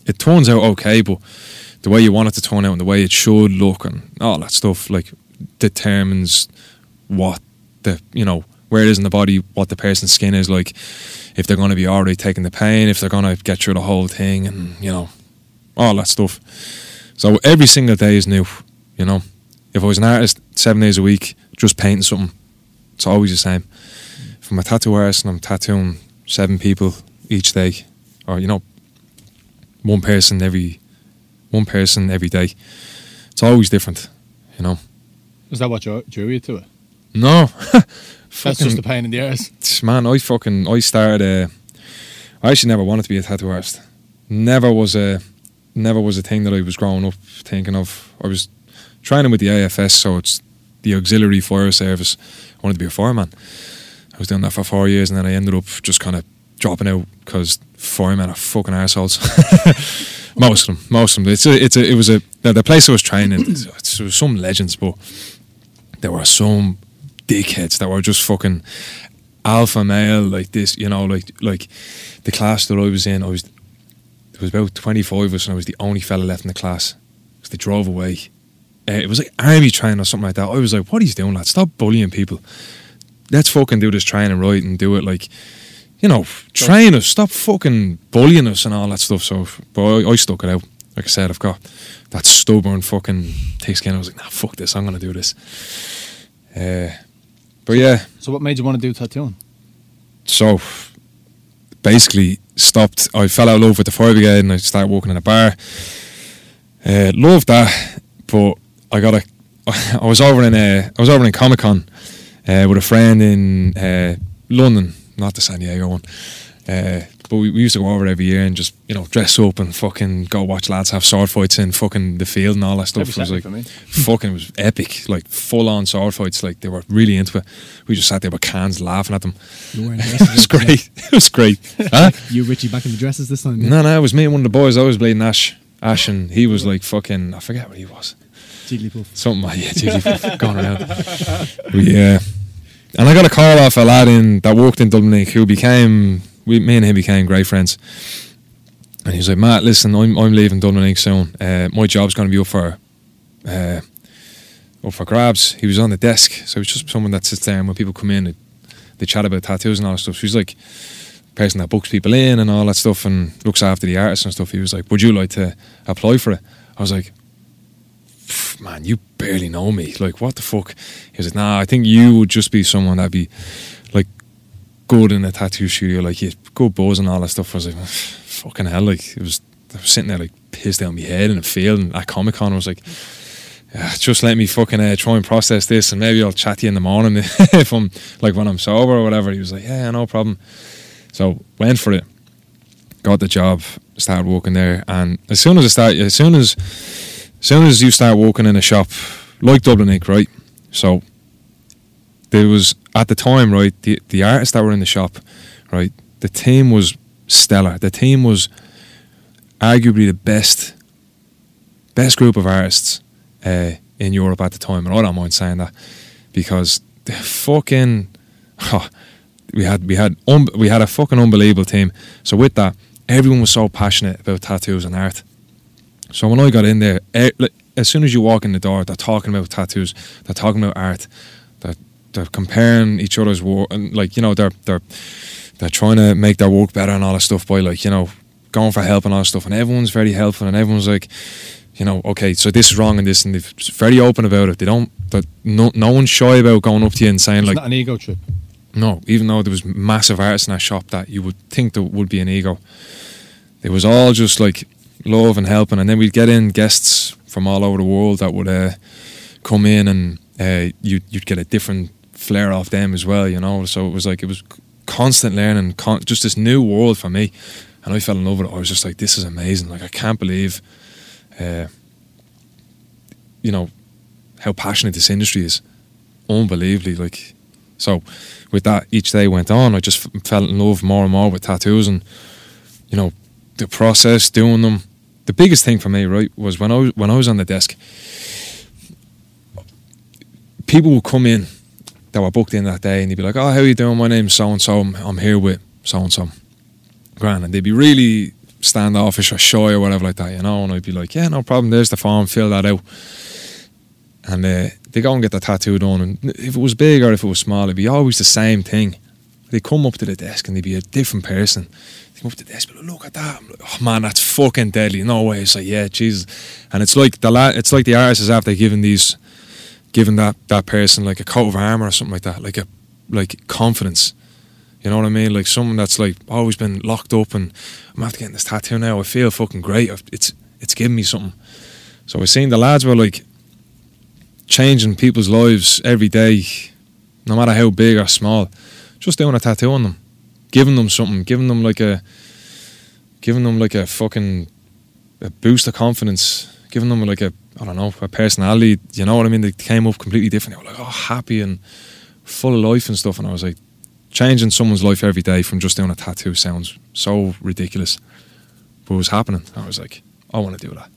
It turns out okay, but the way you want it to turn out and the way it should look and all that stuff like determines what the you know where it is in the body, what the person's skin is like, if they're going to be already taking the pain, if they're going to get through the whole thing, and you know, all that stuff. So every single day is new, you know. If I was an artist seven days a week, just painting something, it's always the same. I'm a tattoo artist and I'm tattooing seven people each day, or you know, one person every one person every day, it's always different, you know. Is that what drew drew you to it? No, That's just a pain in the ass. man, I fucking I started. Uh, I actually never wanted to be a tattoo artist. Never was a, never was a thing that I was growing up thinking of. I was training with the AFS, so it's the Auxiliary Fire Service. I wanted to be a fireman. I was doing that for four years, and then I ended up just kind of dropping out because firemen are fucking assholes. most of them, most of them. It's a, it's a, it was a the, place I was training. There was some legends, but there were some dickheads that were just fucking alpha male like this, you know, like like the class that I was in, I was there was about twenty five of us and I was the only fella left in the class. Because they drove away. Uh, it was like army training or something like that. I was like, what are you doing, lad? Stop bullying people. Let's fucking do this training right and do it like you know, train us, stop fucking bullying us and all that stuff. So, but I, I stuck it out. Like I said, I've got that stubborn fucking thick skin. I was like, nah, fuck this, I'm gonna do this. Uh, but yeah, So what made you want to do tattooing? so basically stopped. I fell out of love with the fire brigade and I started working in a bar. Uh, loved that, but I got a. I was over in uh, I was over in Comic Con uh, with a friend in uh, London, not the San Diego one. Uh, but we, we used to go over every year and just you know dress up and fucking go watch lads have sword fights in fucking the field and all that stuff. Every It was like Saturday fucking was epic, like full on sword fights. Like they were really into it. We just sat there with cans laughing at them. You wearing It dresses. was great. It was great. Huh? You Richie back in the dresses this time. No, no, it was me and one of the boys. I was bleeding Ash. Ash and he was like fucking. I forget what he was. Jigglypuff. Something like yeah, Jigglypuff going around. But yeah, and I got a call off a lad in that worked in Dublin Ink. who became we, me and him became great friends. And he was like, Matt, listen, I'm I'm leaving Dublin Ink. soon. Uh, my job's going to be up for. Uh, up for grabs. He was on the desk, so he's just someone that sits there and when people come in, they, they chat about tattoos and all that stuff. So he's like person that books people in and all that stuff and looks after the artists and stuff. He was like, "Would you like to apply for it?" I was like, "Pff, "Man, you barely know me. Like, what the fuck?" He was like, "Nah, I think you would just be someone that'd be like good in a tattoo studio, like you good buzz and all that stuff." I was like, "Fucking hell!" Like, it was. I was sitting there like pissed out my head in a field and at Comic Con. I was like. "Yeah, just let me fucking uh, try and process this, and maybe I'll chat to you in the morning if I'm like when I'm sober or whatever. He was like, "Yeah, no problem." So went for it, got the job, started working there, and as soon as I start, as soon as soon as you start working in a shop like Dublin Ink., right? So there was at the time, right, the the artists that were in the shop, right, the team was stellar. The team was arguably the best, best group of artists uh, in Europe at the time, and I don't mind saying that because the fucking. oh, we had we had un- we had a fucking unbelievable team. So with that, everyone was so passionate about tattoos and art. So when I got in there, eh, as soon as you walk in the door, they're talking about tattoos, they're talking about art, they're they're comparing each other's work, and like you know they're they're they're trying to make their work better and all that stuff by like you know going for help and all that stuff, and everyone's very helpful, and everyone's like. You know, okay, so this is wrong and this, and they're very open about it. They don't, that no, no one's shy about going up to you and saying It's like, not an ego trip. no, even though there was massive artists in that shop that you would think there would be an ego, it was all just like love and helping. And then we'd get in guests from all over the world that would uh, come in, and uh, you'd you'd get a different flair off them as well, you know. So it was like it was constant learning, con- just this new world for me, and I fell in love with it. I was just like, this is amazing. Like I can't believe, uh, you know, how passionate this industry is. Unbelievably, like so with that, each day went on. I just f- fell in love more and more with tattoos, and you know, the process doing them. The biggest thing for me, right, was when I was when I was on the desk. People would come in that were booked in that day, and they'd be like, "Oh, how are you doing? My name's so and so. I'm here with so and so." Grand, and they'd be really standoffish or shy or whatever like that, you know. And I'd be like, "Yeah, no problem. There's the form. Fill that out." And uh, they go and get the tattoo done, and if it was big or if it was small, it'd be always the same thing. They come up to the desk and they'd be a different person. They come up to the desk, but look at that. Like, oh man, that's fucking deadly. No way. It's like, yeah, Jesus. And it's like the la- it's like the artist is after giving these, giving that that person like a coat of armor or something like that, like a like confidence. You know what I mean? Like someone that's like always been locked up, and I'm after getting this tattoo now. I feel fucking great. It's it's giving me something. So we're seeing the lads were like changing people's lives every day, no matter how big or small. Just doing a tattoo on them, giving them something, giving them like a, giving them like a fucking, a boost of confidence, giving them like a, I don't know, a personality. You know what I mean? They came up completely different. They were like, oh, happy and full of life and stuff. And I was like, changing someone's life every day from just doing a tattoo sounds so ridiculous, but it was happening. I was like, I want to do that.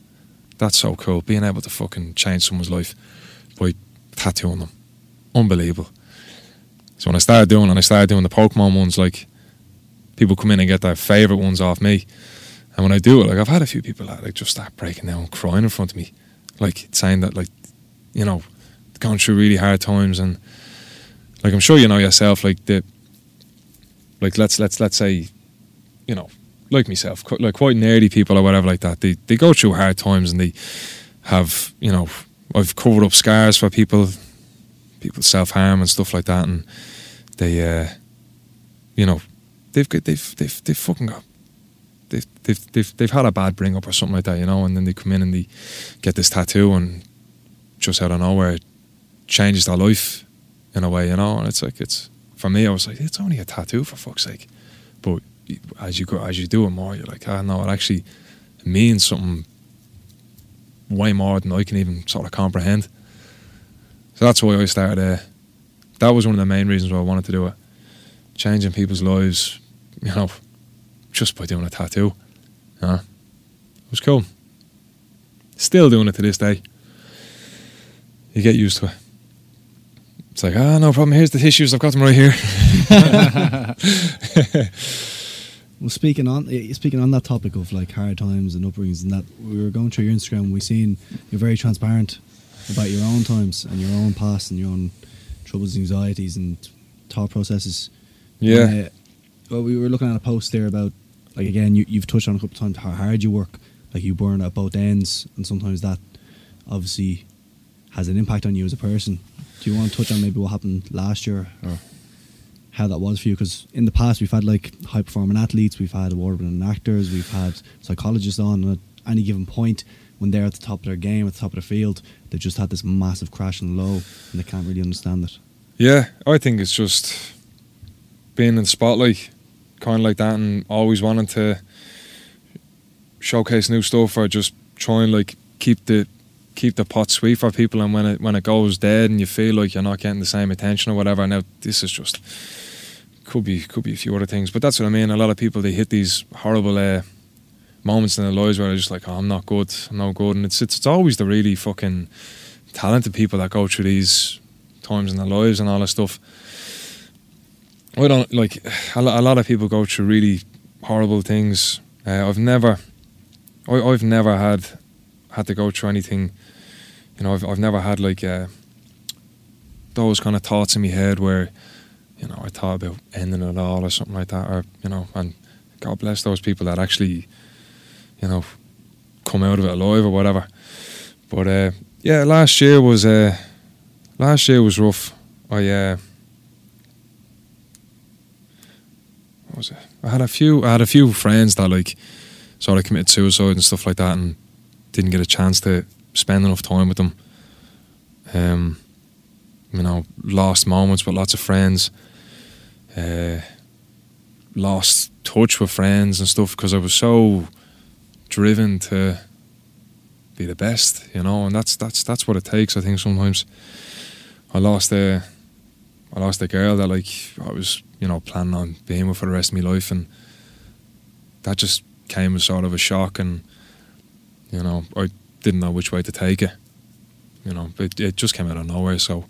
That's so cool. Being able to fucking change someone's life by tattooing them. Unbelievable. So when I started doing and I started doing the Pokemon ones, like people come in and get their favourite ones off me. And when I do it, like I've had a few people that like just start breaking down crying in front of me. Like saying that like, you know, going through really hard times and like I'm sure you know yourself, like the like let's let's let's say, you know, like myself, like quite nerdy people or whatever like that, they they go through hard times and they have, you know, I've covered up scars for people, people self harm and stuff like that, and they, uh, you know, they've got they've they've they've fucking got. They've, they've, they've, they've had a bad bring up or something like that, you know, and then they come in and they get this tattoo and just out of nowhere it changes their life in a way, you know. And it's like it's for me, I was like, it's only a tattoo for fuck's sake. But as you go, as you do it more, you're like, ah, no, it actually means something way more than I can even sort of comprehend. So that's why I started. Uh, that was one of the main reasons why I wanted to do it, changing people's lives, you know, just by doing a tattoo. Yeah, it was cool. Still doing it to this day. You get used to it. It's like, ah, no problem. Here's the tissues. I've got them right here. Well, speaking on eh, speaking on that topic of like hard times and upbringings and that, we were going through your Instagram. We seen you're very transparent about your own times and your own past and your own troubles, anxieties, and thought processes. Yeah. Uh, well, we were looking at a post there about like again, you, you've touched on a couple of times how hard you work, like you burn at both ends, and sometimes that obviously has an impact on you as a person. Do you want to touch on maybe what happened last year or how that was for you? Because in the past we've had like high performing athletes, we've had award-winning actors, we've had psychologists on, and any given point when they're at the top of their game, at the top of the field, they just had this massive crash and low, and they can't really understand it. Yeah, I think it's just being in spotlight, kind of like that, and always wanting to showcase new stuff or just try and like keep the keep the pot sweet for people. And when it when it goes dead and you feel like you're not getting the same attention or whatever, now this is just could be could be a few other things, but that's what I mean. A lot of people they hit these horrible. Uh, moments in their lives where they're just like, oh, I'm not good, I'm not good, and it's it's, it's always the really fucking talented people that go through these times in their lives and all that stuff. I don't like a lot, of people go through really horrible things. Uh, I've never, I, I've never had had to go through anything. You know, I've I've never had like uh, those kind of thoughts in my head where, you know, I thought about ending it all or something like that, or you know, and God bless those people that actually, you know, come out of it alive or whatever. But uh, yeah, last year was uh, last year was rough. I uh, what was it? I had a few. I had a few friends that like sort of committed suicide and stuff like that, and didn't get a chance to spend enough time with them. Um, you know, lost moments with lots of friends. Uh, lost touch with friends and stuff because I was so driven to be the best, you know, and that's that's that's what it takes. I think sometimes I lost a I lost a girl that like I was you know planning on being with for the rest of my life, and that just came as sort of a shock, and you know I didn't know which way to take it. You know, it, it just came out of nowhere, so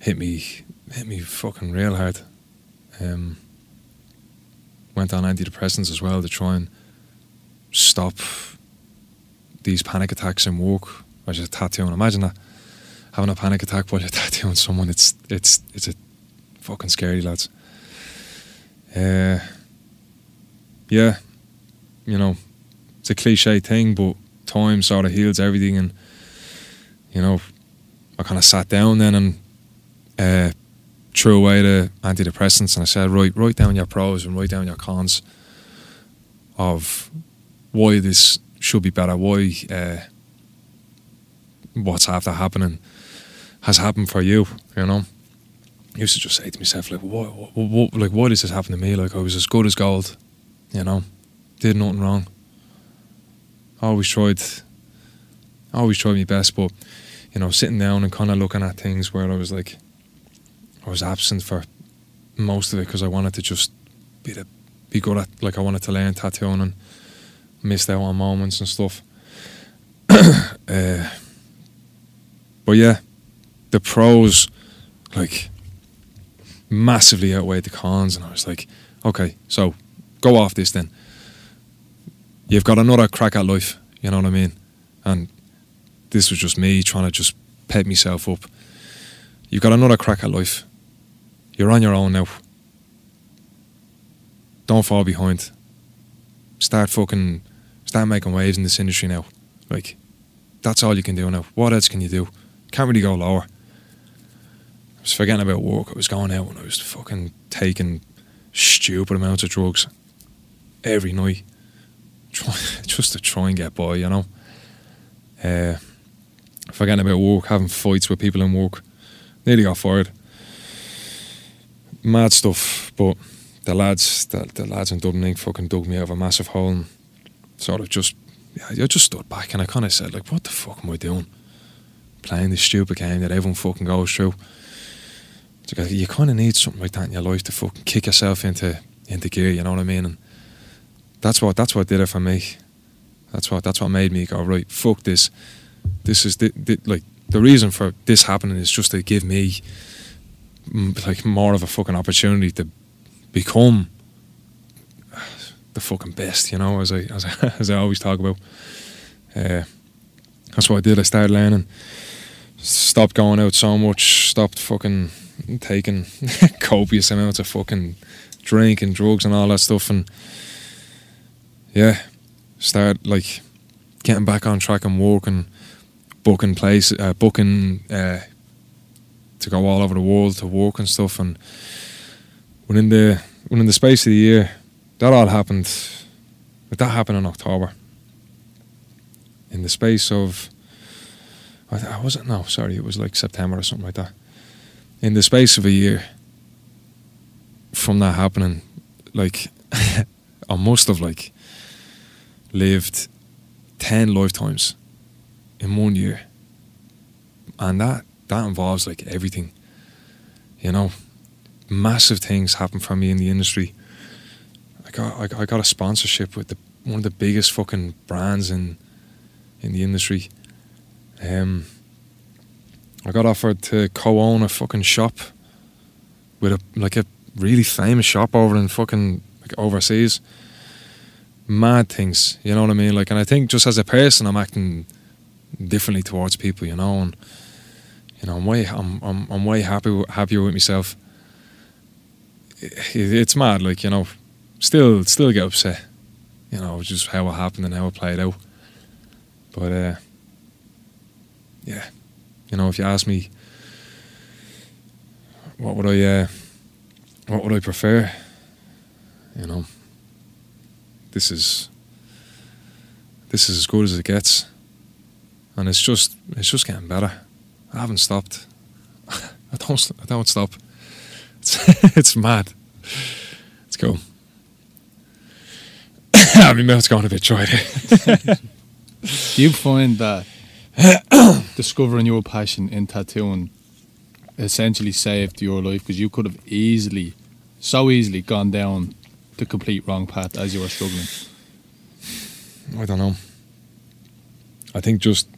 hit me hit me fucking real hard. Um, went on antidepressants as well to try and stop these panic attacks in work. I just tattooing. Imagine that having a panic attack while you're tattooing someone. It's it's it's a fucking scary, lads. Uh, yeah, you know, it's a cliche thing, but time sort of heals everything, and you know, I kind of sat down then and uh, threw away the antidepressants, and I said, right, write down your pros and write down your cons of why this should be better, why uh, what's after happening has happened for you, you know. I used to just say to myself, like, what, what, what, like, why does this happen to me? Like, I was as good as gold, you know, did nothing wrong. Always tried, always tried my best, but, you know, sitting down and kind of looking at things where I was like, I was absent for most of it because I wanted to just be the, be good at, like, I wanted to learn tattooing and missed out on moments and stuff. uh, but yeah, the pros, like, massively outweighed the cons, and I was like, okay, so go off this then. You've got another crack at life, you know what I mean? And this was just me trying to just pep myself up. You've got another crack at life. You're on your own now. Don't fall behind. Start fucking, start making waves in this industry now. Like, that's all you can do now. What else can you do? Can't really go lower. I was forgetting about work. I was going out and I was fucking taking stupid amounts of drugs every night, just to try and get by, you know. Uh, forgetting about work, having fights with people in work. Nearly got fired. Mad stuff, but the lads, the, the lads in Dublin fucking dug me out of a massive hole and sort of just, I just stood back and I kind of said, like, what the fuck am I doing? Playing this stupid game that everyone fucking goes through. You kind of need something like that in your life to fucking kick yourself into into gear. You know what I mean? And that's what that's what did it for me. That's what that's what made me go right. Fuck this. This is the, the like the reason for this happening is just to give me like more of a fucking opportunity to become the fucking best. You know, as I as I, as I always talk about. Uh, that's what I did. I started learning. Stopped going out so much. Stopped fucking taking copious amounts of fucking drink and drugs and all that stuff and yeah start like getting back on track and walking, booking place uh, booking uh, to go all over the world to work and stuff and within the within the space of the year that all happened But that happened in October in the space of I wasn't no sorry it was like September or something like that in the space of a year from that happening, like I must have like lived ten lifetimes in one year, and that that involves like everything, you know. Massive things happen for me in the industry. I got I, I got a sponsorship with the one of the biggest fucking brands in in the industry. Um, I got offered to co-own a fucking shop with a like a really famous shop over in fucking like overseas. Mad things, you know what I mean? Like, and I think just as a person, I'm acting differently towards people, you know, and you know, I'm way, I'm, I'm, I'm way happy, happier with myself. It, it's mad, like you know, still, still get upset, you know, just how it happened and how it played out. But uh, yeah, you know, if you ask me, what would I, uh, what would I prefer? You know, this is this is as good as it gets, and it's just it's just getting better. I haven't stopped. I don't I don't stop. It's it's mad. Let's go. I mean, mouth's going a bit dry. Do you find that discovering your passion in tattooing essentially saved your life because you could have easily, so easily, gone down the complete wrong path as you were struggling? I don't know. I think just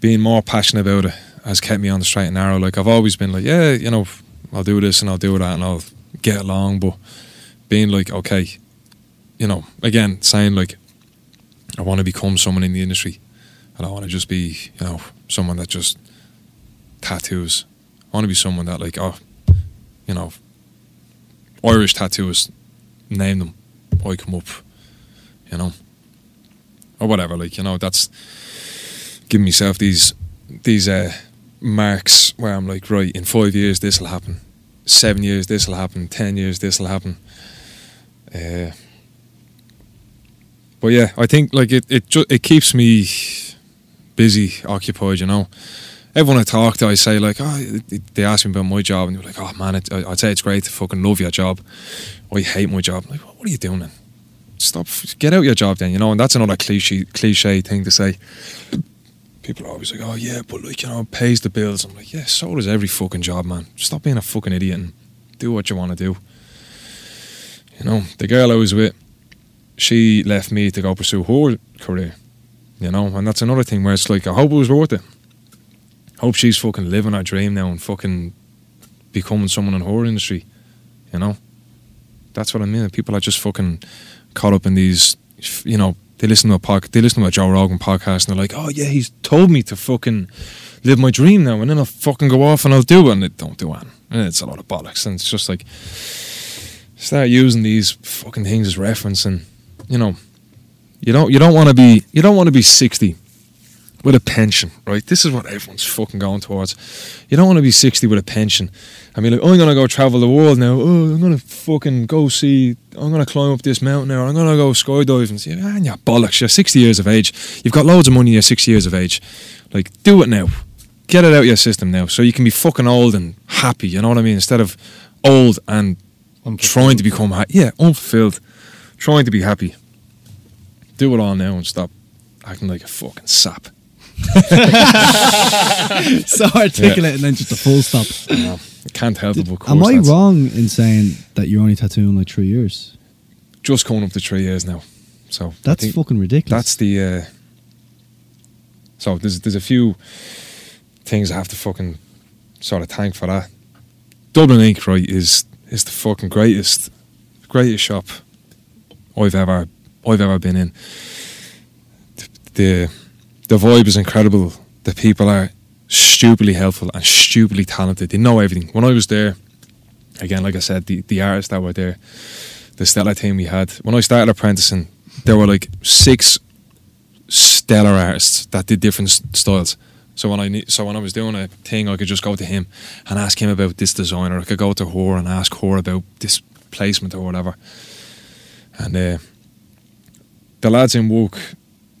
being more passionate about it has kept me on the straight and narrow. Like I've always been like, yeah, you know, I'll do this and I'll do that and I'll get along, but being like, okay, you know, again, saying like, I want to become someone in the industry. And I want to just be, you know, someone that just tattoos. I want to be someone that like, oh, you know, Irish tattoos, name them. I come up, you know, or whatever. Like, you know, that's giving myself these these uh, marks where I'm like, right, in five years this will happen, seven years this will happen, ten years this will happen. Uh, but yeah, I think like it it ju- it keeps me busy, occupied. You know, everyone I talk to, I say like, oh, they ask me about my job, and they're like, oh man, it, I- I'd say it's great to fucking love your job. I hate my job. I'm like, what are you doing then? Stop, get out your job then. You know, and that's another cliche cliche thing to say. People are always like, oh yeah, but like you know, it pays the bills. I'm like, yeah, so does every fucking job, man. Stop being a fucking idiot and do what you want to do. You know, the girl I was with, she left me to go pursue her career. You know, and that's another thing where it's like, I hope it was worth it. Hope she's fucking living her dream now and fucking becoming someone in her industry. You know, that's what I mean. People are just fucking caught up in these, you know, they listen to a pod, they listen to a Joe Rogan podcast and they're like, oh yeah, he's told me to fucking live my dream now, and then I'll fucking go off and I'll do it, and it don't do it. And it's a lot of bollocks, and it's just like start using these fucking things as reference, and you know, you don't you don't want to be you don't want to be sixty with a pension, right? This is what everyone's fucking going towards. You don't want to be 60 with a pension. I mean, like, oh, I'm going to go travel the world now. Oh, I'm going to fucking go see, I'm going to climb up this mountain now. I'm going to go skydiving. See, man, you're bollocks. You're 60 years of age. You've got loads of money. You're 60 years of age. Like, do it now. Get it out of your system now so you can be fucking old and happy. You know what I mean? Instead of old and trying to become happy. Yeah, unfulfilled. Trying to be happy. Do it all now and stop acting like a fucking sap. so articulate and then just a full stop. No, can't help it. Am I wrong in saying that you're only tattooing like three years? Just coming up to three years now. So That's fucking ridiculous. That's the. Uh, so there's there's a few things I have to fucking sort of thank for that. Dublin Ink, right, is is the fucking greatest greatest shop I've ever I've ever been in. The the vibe is incredible. The people are stupidly helpful and stupidly talented. They know everything. When I was there, again, like I said, the, the artists that were there, the stellar team we had. When I started apprenticing, there were like six stellar artists that did different styles. So when I so when I was doing a thing, I could just go to him and ask him about this design, or I could go to her and ask her about this placement or whatever. And uh, the lads in Wook,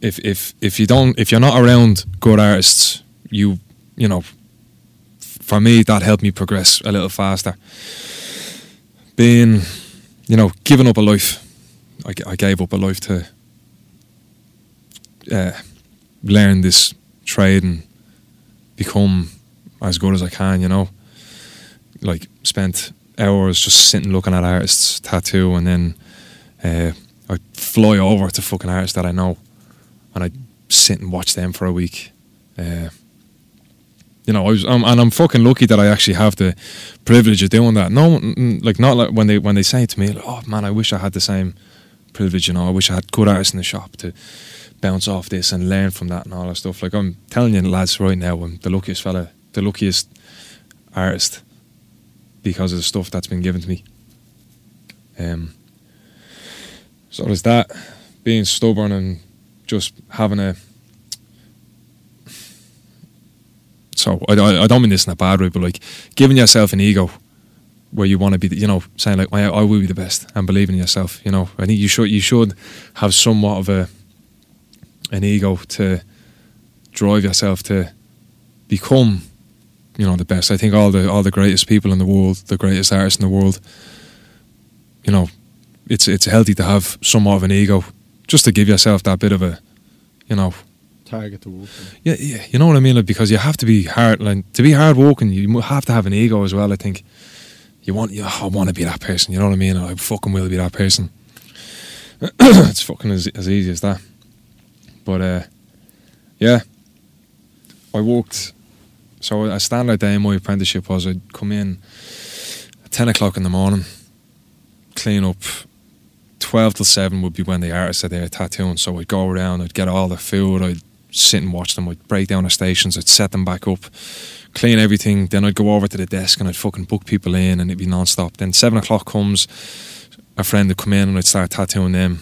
if if if you don't, if you're not around good artists, you you know, for me that helped me progress a little faster. Being, you know, giving up a life, I gave up a life to uh, learn this trade and become as good as I can, you know. Like spent hours just sitting looking at artists tattoo and then uh, I fly over to fucking artists that I know and I sit and watch them for a week. Uh, you know, I was, and I'm fucking lucky that I actually have the privilege of doing that. No, like not like when they when they say to me, like, "Oh man, I wish I had the same privilege." You know, I wish I had good artists in the shop to bounce off this and learn from that and all that stuff. Like I'm telling you, lads, right now, I'm the luckiest fella, the luckiest artist because of the stuff that's been given to me. Um. So there's that, being stubborn and just having a. So I, I, I don't mean this in a bad way, but like giving yourself an ego where you want to be, you know, saying like I, I will be the best and believing in yourself. You know, I think you should you should have somewhat of a an ego to drive yourself to become, you know, the best. I think all the all the greatest people in the world, the greatest artists in the world, you know, it's it's healthy to have somewhat of an ego, just to give yourself that bit of a, you know, Target to walk. yeah, yeah, you know what I mean. Like, because you have to be hard, like to be hard working, you have to have an ego as well. I think you want, you, I want to be that person. You know what I mean? I fucking will be that person. it's fucking as, as easy as that. But uh, yeah, I walked. so a standard day in my apprenticeship was I'd come in at ten o'clock in the morning, clean up. Twelve till seven would be when the artists are there tattooing. So I'd go around, I'd get all the food, I'd sit and watch them, I'd break down the stations, I'd set them back up, clean everything. Then I'd go over to the desk and I'd fucking book people in, and it'd be non-stop. Then seven o'clock comes, a friend would come in and I'd start tattooing them,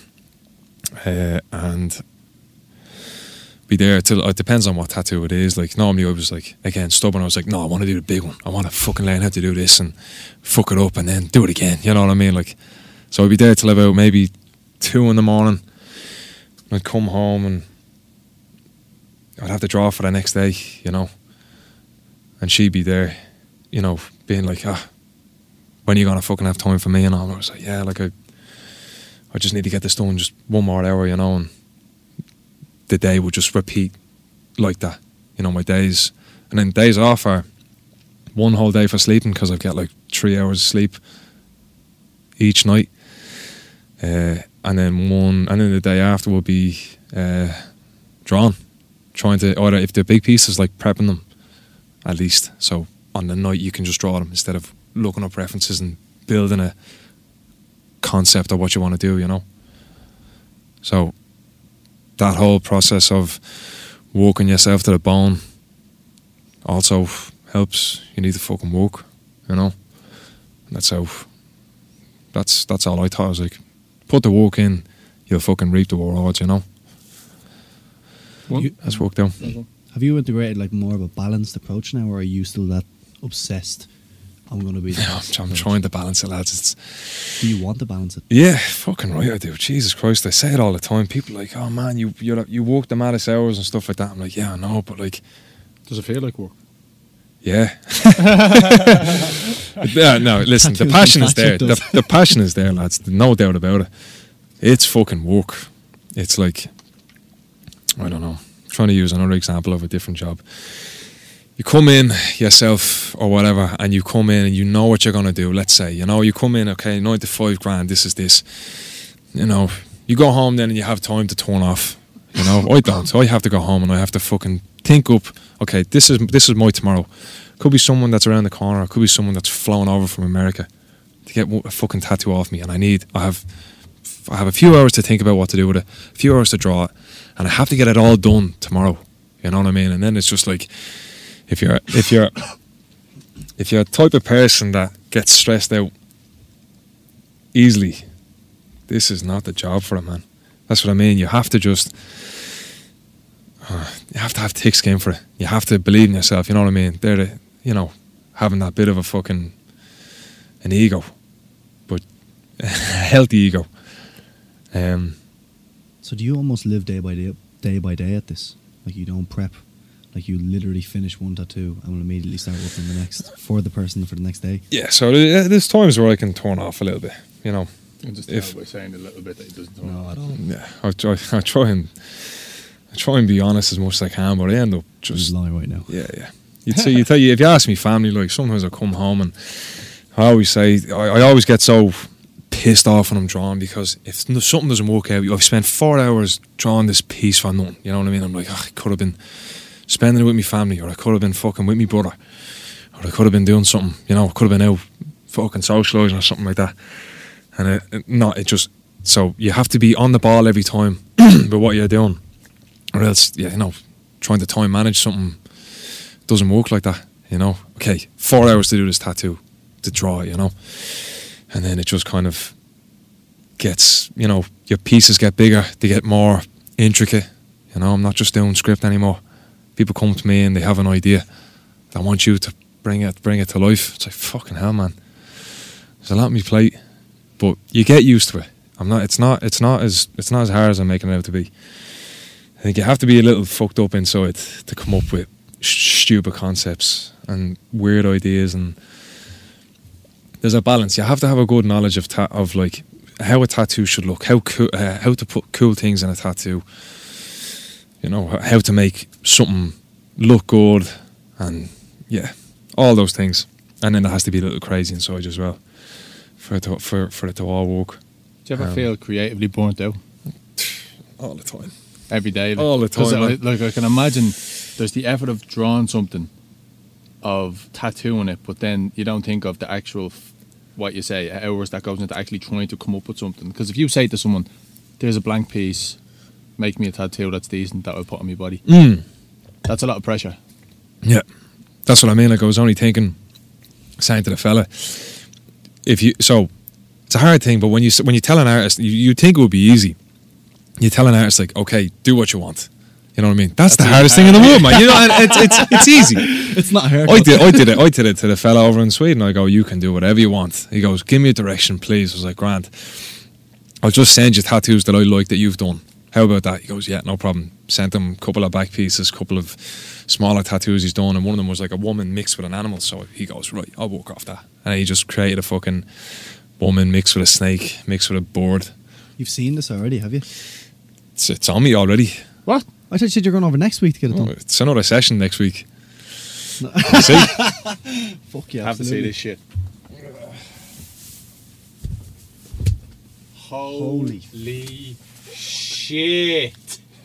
uh, and be there till it depends on what tattoo it is. Like normally I was like again stubborn. I was like, no, I want to do the big one. I want to fucking learn how to do this and fuck it up and then do it again. You know what I mean? Like, so I'd be there till about maybe two in the morning. I'd come home and I'd have to draw for the next day. You know, and she'd be there, you know, being like, ah, when are you gonna fucking have time for me? And all. I was like, yeah, like I, I just need to get this done just one more hour, you know, and the day would just repeat like that. You know, my days, and then days off are one whole day for sleeping because I've got like three hours of sleep each night, uh, and then one, and then the day after will be uh, drawn, trying to or if they're big pieces like prepping them, at least. So on the night you can just draw them instead of looking up references and building a concept of what you want to do. You know. So that whole process of walking yourself to the bone also helps. You need to fucking walk, you know. That's how. That's that's all I thought. I was like, put the walk in, you'll fucking reap the rewards, you know. You- That's worked out. Have you integrated like more of a balanced approach now, or are you still that obsessed? I'm going to be. the Yeah, I'm, I'm trying to balance it, lads. It's Do you want to balance it? yeah, fucking right. I do. Jesus Christ, I say it all the time. People are like, oh man, you you you work the maddest hours and stuff like that. I'm like, yeah, I know, but like, Does it feel like work? Yeah. yeah, uh, no, listen, the passion is there. The, the passion is there, lads. No doubt about it. It's fucking work. It's like, I don't know, trying to use another example of a different job. You come in yourself or whatever, and you come in and you know what you're going to do. Let's say, you know, you come in, okay, 95 grand, this is this. You know, you go home then and you have time to turn off. You know, I don't. I have to go home and I have to fucking think up. Okay, this is this is my tomorrow. Could be someone that's around the corner. Could be someone that's flown over from America to get a fucking tattoo off me, and I need. I have. I have a few hours to think about what to do with it. A few hours to draw it, and I have to get it all done tomorrow. You know what I mean? And then it's just like, if you're if you're if you're a type of person that gets stressed out easily, this is not the job for a man. That's what I mean. You have to just you have to have thick skin for it. You have to believe in yourself. You know what I mean? They're the, you know having that bit of a fucking an ego, but a healthy ego. Um, So do you almost live day by day, day by day at this? Like you don't prep, like you literally finish one tattoo and will immediately start working the next for the person for the next day. yeah, so there's times where I can turn off a little bit. You know, You can just If- tell by saying a little bit that he doesn't No, know. I don't. yeah, I try, I try and I try and be honest as much as I can, but I end up Just just lie right now. Yeah, yeah. You'd say, you tell you if you ask me family, like sometimes I come home and I always say I, I always get so pissed off when I'm drawing because if something doesn't work out, I've spent four hours drawing this piece for nothing. You know what I mean? I'm like, "Ah, I could have been spending it with my family, or I could have been fucking with my brother, or I could have been doing something. You know, I could have been out fucking socialising or something like that. And it, it- no, it just so you have to be on the ball every time with what you're doing, or else, yeah, you know, trying to time manage something doesn't work like that, you know. Okay, four hours to do this tattoo, to draw you know, and then it just kind of gets, you know, your pieces get bigger, they get more intricate. You know, I'm not just doing script anymore. People come to me and they have an idea. They want you to bring it, bring it to life. It's like fucking hell, man. There's a lot on my plate, but you get used to it. I'm not. It's not. It's not as. It's not as hard as I'm making it out to be. I think you have to be a little fucked up inside to come up with sh- stupid concepts and weird ideas and there's a balance. You have to have a good knowledge of ta- of like how a tattoo should look, how coo- uh, how to put cool things in a tattoo. You know how to make something look good, and yeah, all those things. And then there has to be a little crazy inside as well for it to, for for it to all work Do you ever Um, feel creatively burnt out all the time. every day? All the time, I, like I can imagine, there's the effort of drawing something, of tattooing it, but then you don't think of the actual, f- what you say, hours that goes into actually trying to come up with something. Because if you say to someone, "There's a blank piece, make me a tattoo that's decent that I'll put on my body," Mm. that's a lot of pressure. Yeah, that's what I mean. Like I was only thinking, saying to the fella, if you so, it's a hard thing. But when you when you tell an artist, you, you think it would be easy. You tell an artist like, okay, do what you want. You know what I mean? That's, the hardest thing in the world, man. You know, it's it's it's easy. It's not hard. I did, I did it. I did it to the fella over in Sweden. I go, you can do whatever you want. He goes, give me a direction, please. I was like, Grant, I'll just send you tattoos that I like that you've done. How about that? He goes, yeah, no problem. Sent him a couple of back pieces, couple of smaller tattoos he's done, and one of them was like a woman mixed with an animal. So he goes, right, I'll walk off that. And he just created a fucking woman mixed with a snake, mixed with a bird. You've seen this already, have you? It's, it's on me already. What? I thought you said you're going over next week to get it Oh, done. it's another session next week. You see? Fuck yeah, have to see this shit. Holy shit!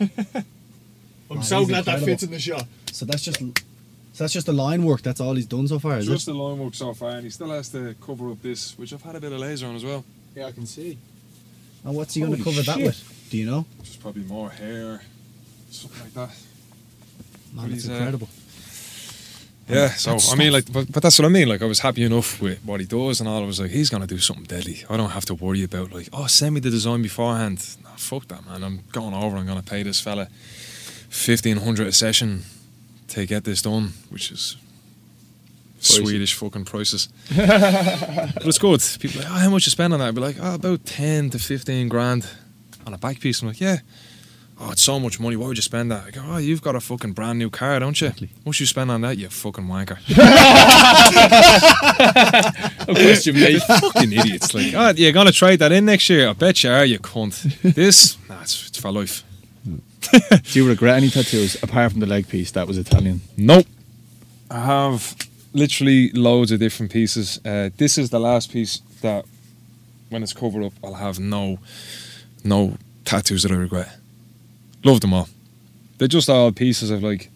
I'm so he's glad that fits in the shot. So that's just so that's just the line work. That's all he's done so far, is Just it? the line work so far, and he still has to cover up this, which I've had a bit of laser on as well. Yeah, I can see. And what's he going to Holy cover that with? Do you know? Just probably more hair, something like that. Man, But it's uh, incredible. Yeah, so I mean, like, but, but that's what I mean. Like, I was happy enough with what he does, and all. I was like, he's gonna do something deadly. I don't have to worry about like, oh, send me the design beforehand. No, fuck that, man. I'm going over. I'm gonna pay this fella fifteen hundred a session to get this done, which is Pricey. Swedish fucking prices. but it's good. People are like, oh, how much you spend on that? I'd be like, oh, about ten to fifteen grand on a back piece. I'm like, yeah. Oh, it's so much money. Why would you spend that? I go, oh, you've got a fucking brand new car, don't you? Exactly. What you spend on that, you fucking wanker? No question, mate. fucking idiots. Like, oh, you're gonna trade that in next year? I bet you are, you cunt. This, nah, it's, it's for life. Do you regret any tattoos apart from the leg piece that was Italian? Nope. I have literally loads of different pieces. Uh, this is the last piece that, when it's covered up, I'll have no, no tattoos that I regret. Love them all. They're just all pieces of like,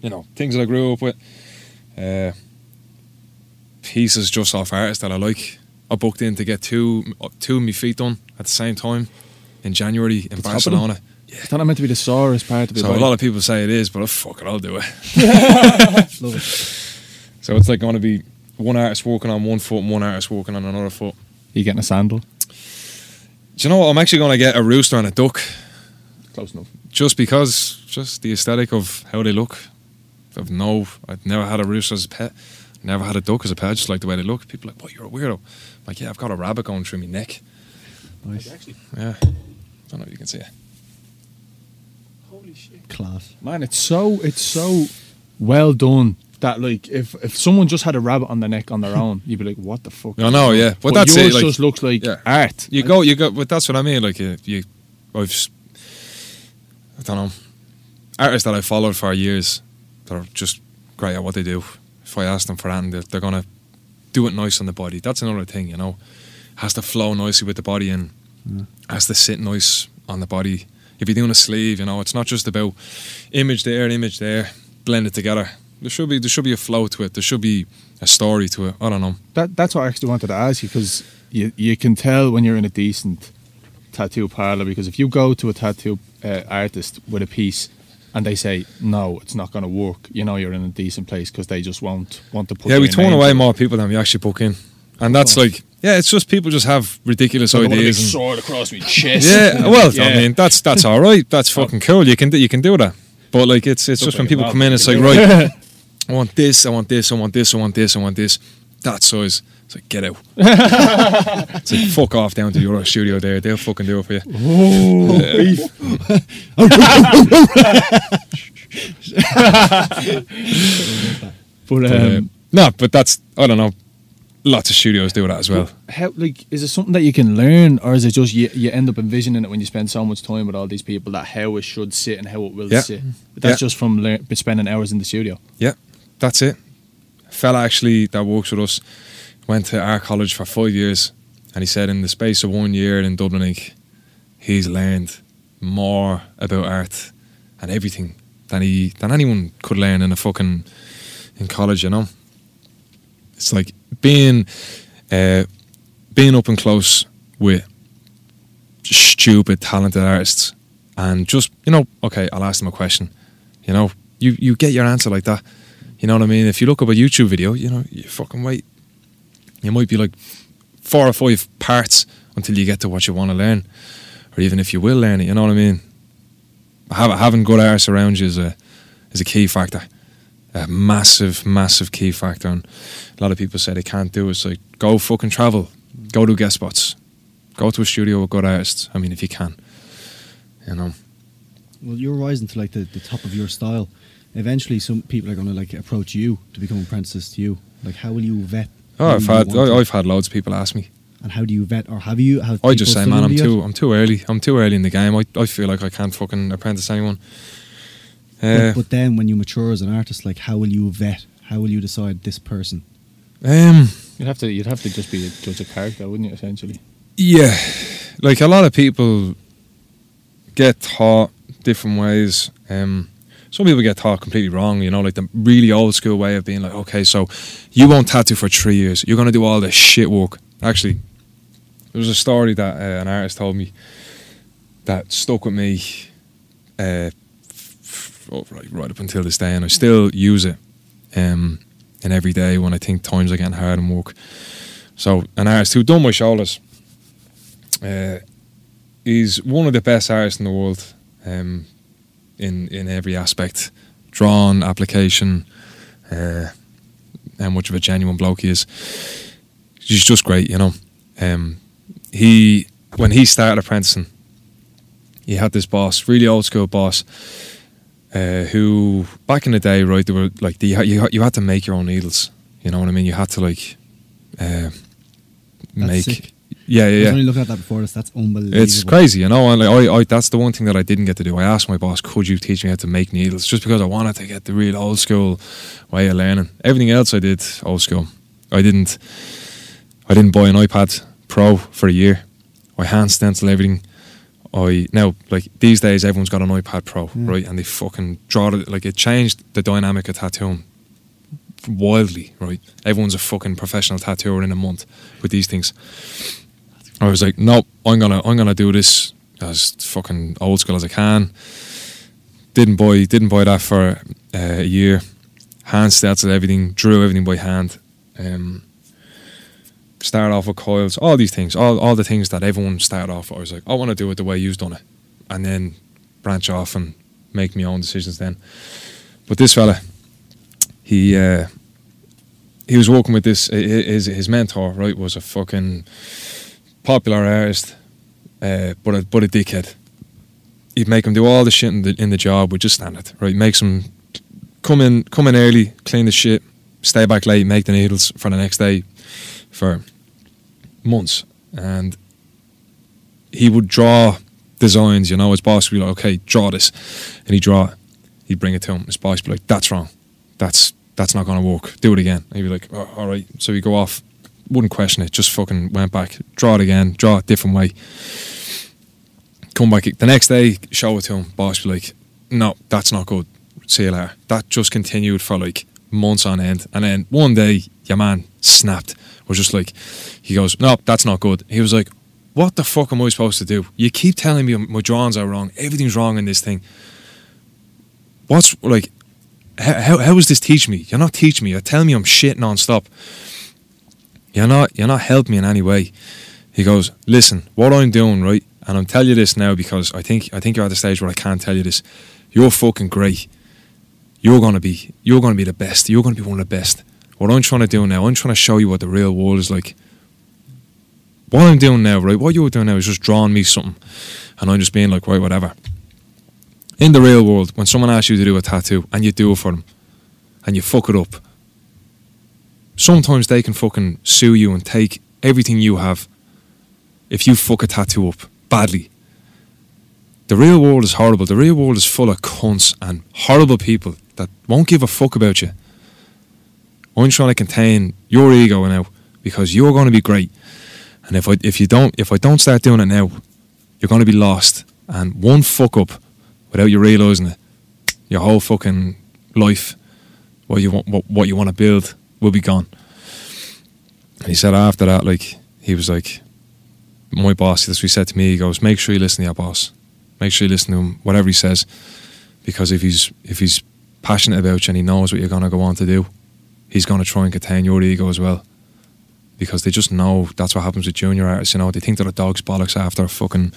you know, things that I grew up with. Uh, pieces just off artists that I like. I booked in to get two, two of my feet done at the same time in January in top of them? Is that not meant to be the sorest part of the So body? a lot of people say it is, but oh, fuck it, I'll do it. Love it. So it's like going to be one artist walking on one foot and one artist walking on another foot. Are you getting a sandal? Do you know what? I'm actually going to get a rooster and a duck Close enough. just because, just the aesthetic of how they look. I've no, I've never had a rooster as a pet. Never had a duck as a pet. I just like the way they look. People are like, what? You're a weirdo. I'm like, yeah, I've got a rabbit going through my neck. Nice. Yeah. I don't know if you can see it. Class. Man, it's so it's so well done that like if if someone just had a rabbit on their neck on their own, you'd be like, what the fuck? I know, yeah. But But that's yours it. Like, just looks like Yeah. art. You go, you go, but that's what I mean. Like you, you I've, I don't know, artists that I followed for years that are just great at what they do. If I ask them for that, they're, they're gonna do it nice on the body. That's another thing, you know. Has to flow nicely with the body and has to sit nice on the body. If you're doing a sleeve, you know, it's not just about image there, image there, blend it together. There should be there should be a flow to it. There should be a story to it. I don't know. That that's what I actually wanted to ask you because you you can tell when you're in a decent tattoo parlor because if you go to a tattoo uh, artist with a piece and they say no, it's not going to work, you know you're in a decent place because they just won't want to put. Yeah, we turn away more people than we actually book in, and that's like, yeah, it's just people just have ridiculous I want a big ideas. and- sword across my chest. yeah, well, I mean, that's that's all right. That's fucking cool. You can do, you can do that, but like, it's it's just when like a people come in, it's like, right, I want this, I want this, I want this, I want this, I want this. That size. It's like get out. it's like fuck off down to your studio there. They'll fucking do it for you. But But, uh, um, no, but that's I don't know. Lots of studios do that as well. how like is it something that you can learn or is it just you, you end up envisioning it when you spend so much time with all these people that how it should sit and how it will Yeah. sit but that's Yeah. just from lear- spending hours in the studio Yeah, that's it. A Fella actually that works with us went to our college for five years, and he said in the space of one year in Dublin Ink, he's learned more about art and everything than he than anyone could learn in a fucking in college. You know, it's like being uh, being up and close with stupid talented artists, and just you know, okay, I'll ask them a question. You know, you you get your answer like that. You know what I mean? If you look up a YouTube video, you know, you fucking wait. You might be like four or five parts until you get to what you want to learn, or even if you will learn it. You know what I mean? Having good artists around you is a is a key factor, a massive, massive key factor. And a lot of people say they can't do it. It's like go fucking travel, go to guest spots, go to a studio with good artists. I mean, if you can, you know. Well, you're rising to like the, the top of your style. Eventually, some people are going to like approach you to become apprentices to you. Like, how will you vet? Oh, I've had I, I've had loads of people ask me. and how do you vet, or have you? Have I just say, man, I'm too? I'm too early. I'm too early in the game. I, I feel like I can't fucking apprentice anyone. Uh, But, but then, when you mature as an artist, like, how will you vet? How will you decide this person? um, You'd have to you'd have to just be a judge of character, wouldn't you? Essentially. Yeah, like a lot of people get taught different ways. Um, some people get taught completely wrong. You know, like the really old school way of being like, okay, so you won't tattoo for three years. You're gonna do all this shit work. Actually, there was a story that uh, an artist told me that stuck with me. Uh, f- f- right, right up until this day, and I still use it. Um, and every day when I think times are getting hard and work. So an artist who done my shoulders. Uh, he's one of the best artists in the world, um, in in every aspect, drawn, application, uh, how much of a genuine bloke he is. He's just great, you know. Um, he when he started apprenticing, he had this boss, really old school boss, uh, who back in the day, right, they were like the, you had- you had to make your own needles. You know what I mean? You had to like uh, make. sick. Yeah, I yeah, was yeah. only looking at that before this. That's unbelievable. It's crazy, you know. And like, I, I, that's the one thing that I didn't get to do. I asked my boss, "Could you teach me how to make needles?" Just because I wanted to get the real old school way of learning. Everything else I did old school. I didn't. I didn't buy an iPad Pro for a year. I hand stencil everything. I now like these days everyone's got an iPad Pro, Yeah. right? And they fucking draw it like it changed the dynamic of tattooing wildly, right? Everyone's a fucking professional tattooer in a month with these things. I was like, nope, I'm gonna I'm gonna do this as fucking old school as I can. Didn't buy didn't buy that for uh, a year. Hand stenciled everything, drew everything by hand. Um, started off with coils, all these things, all all the things that everyone started off. with. I was like, I want to do it the way you've done it, and then branch off and make my own decisions. Then, but this fella, he uh, he was working with this. His his mentor, right, was a fucking popular artist, uh, but a but a dickhead. He'd make him do all the shit in the in the job, which is standard, right? Makes him come in come in early, clean the shit, stay back late, make the needles for the next day, for months, and he would draw designs. You know, his boss would be like, "Okay, draw this," and he'd draw it. He'd bring it to him. His boss would be like, "That's wrong. That's that's not going to work. Do it again." And he'd be like, oh, "All right." So he'd go off, wouldn't question it, just fucking went back, draw it again, draw it different way. Come back the next day, show it to him. Boss would be like, "No, that's not good. See you later." That just continued for like months on end, and then one day, your man snapped. Was just like, he goes, "No, that's not good." He was like, "What the fuck am I supposed to do? You keep telling me my drawings are wrong. Everything's wrong in this thing. What's like?" How, how, is this teaching me? You're not teaching me. You're telling me I'm shit non-stop. You're not you're not helping me in any way. He goes, listen, what I'm doing, right? And I'm telling you this now because I think I think you're at the stage where I can't tell you this. You're fucking great. You're gonna be you're gonna be the best. You're gonna be one of the best. What I'm trying to do now, I'm trying to show you what the real world is like. What I'm doing now, right? What you're doing now is just drawing me something, and I'm just being like, right, whatever. In the real world, when someone asks you to do a tattoo and you do it for them, and you fuck it up, sometimes they can fucking sue you and take everything you have if you fuck a tattoo up badly. The real world is horrible. The real world is full of cunts and horrible people that won't give a fuck about you. I'm trying to contain your ego now because you're going to be great. And if I if you don't if I don't start doing it now, you're going to be lost. And one fuck up without you realizing it, your whole fucking life what you want, what, what you want to build, will be gone. And he said after that, like he was like, my boss. What he said to me. He goes, make sure you listen to your boss. Make sure you listen to him, whatever he says, because if he's if he's passionate about you and he knows what you're gonna go on to do, he's gonna try and contain your ego as well. Because they just know that's what happens with junior artists. You know, they think they're a dog's bollocks after fucking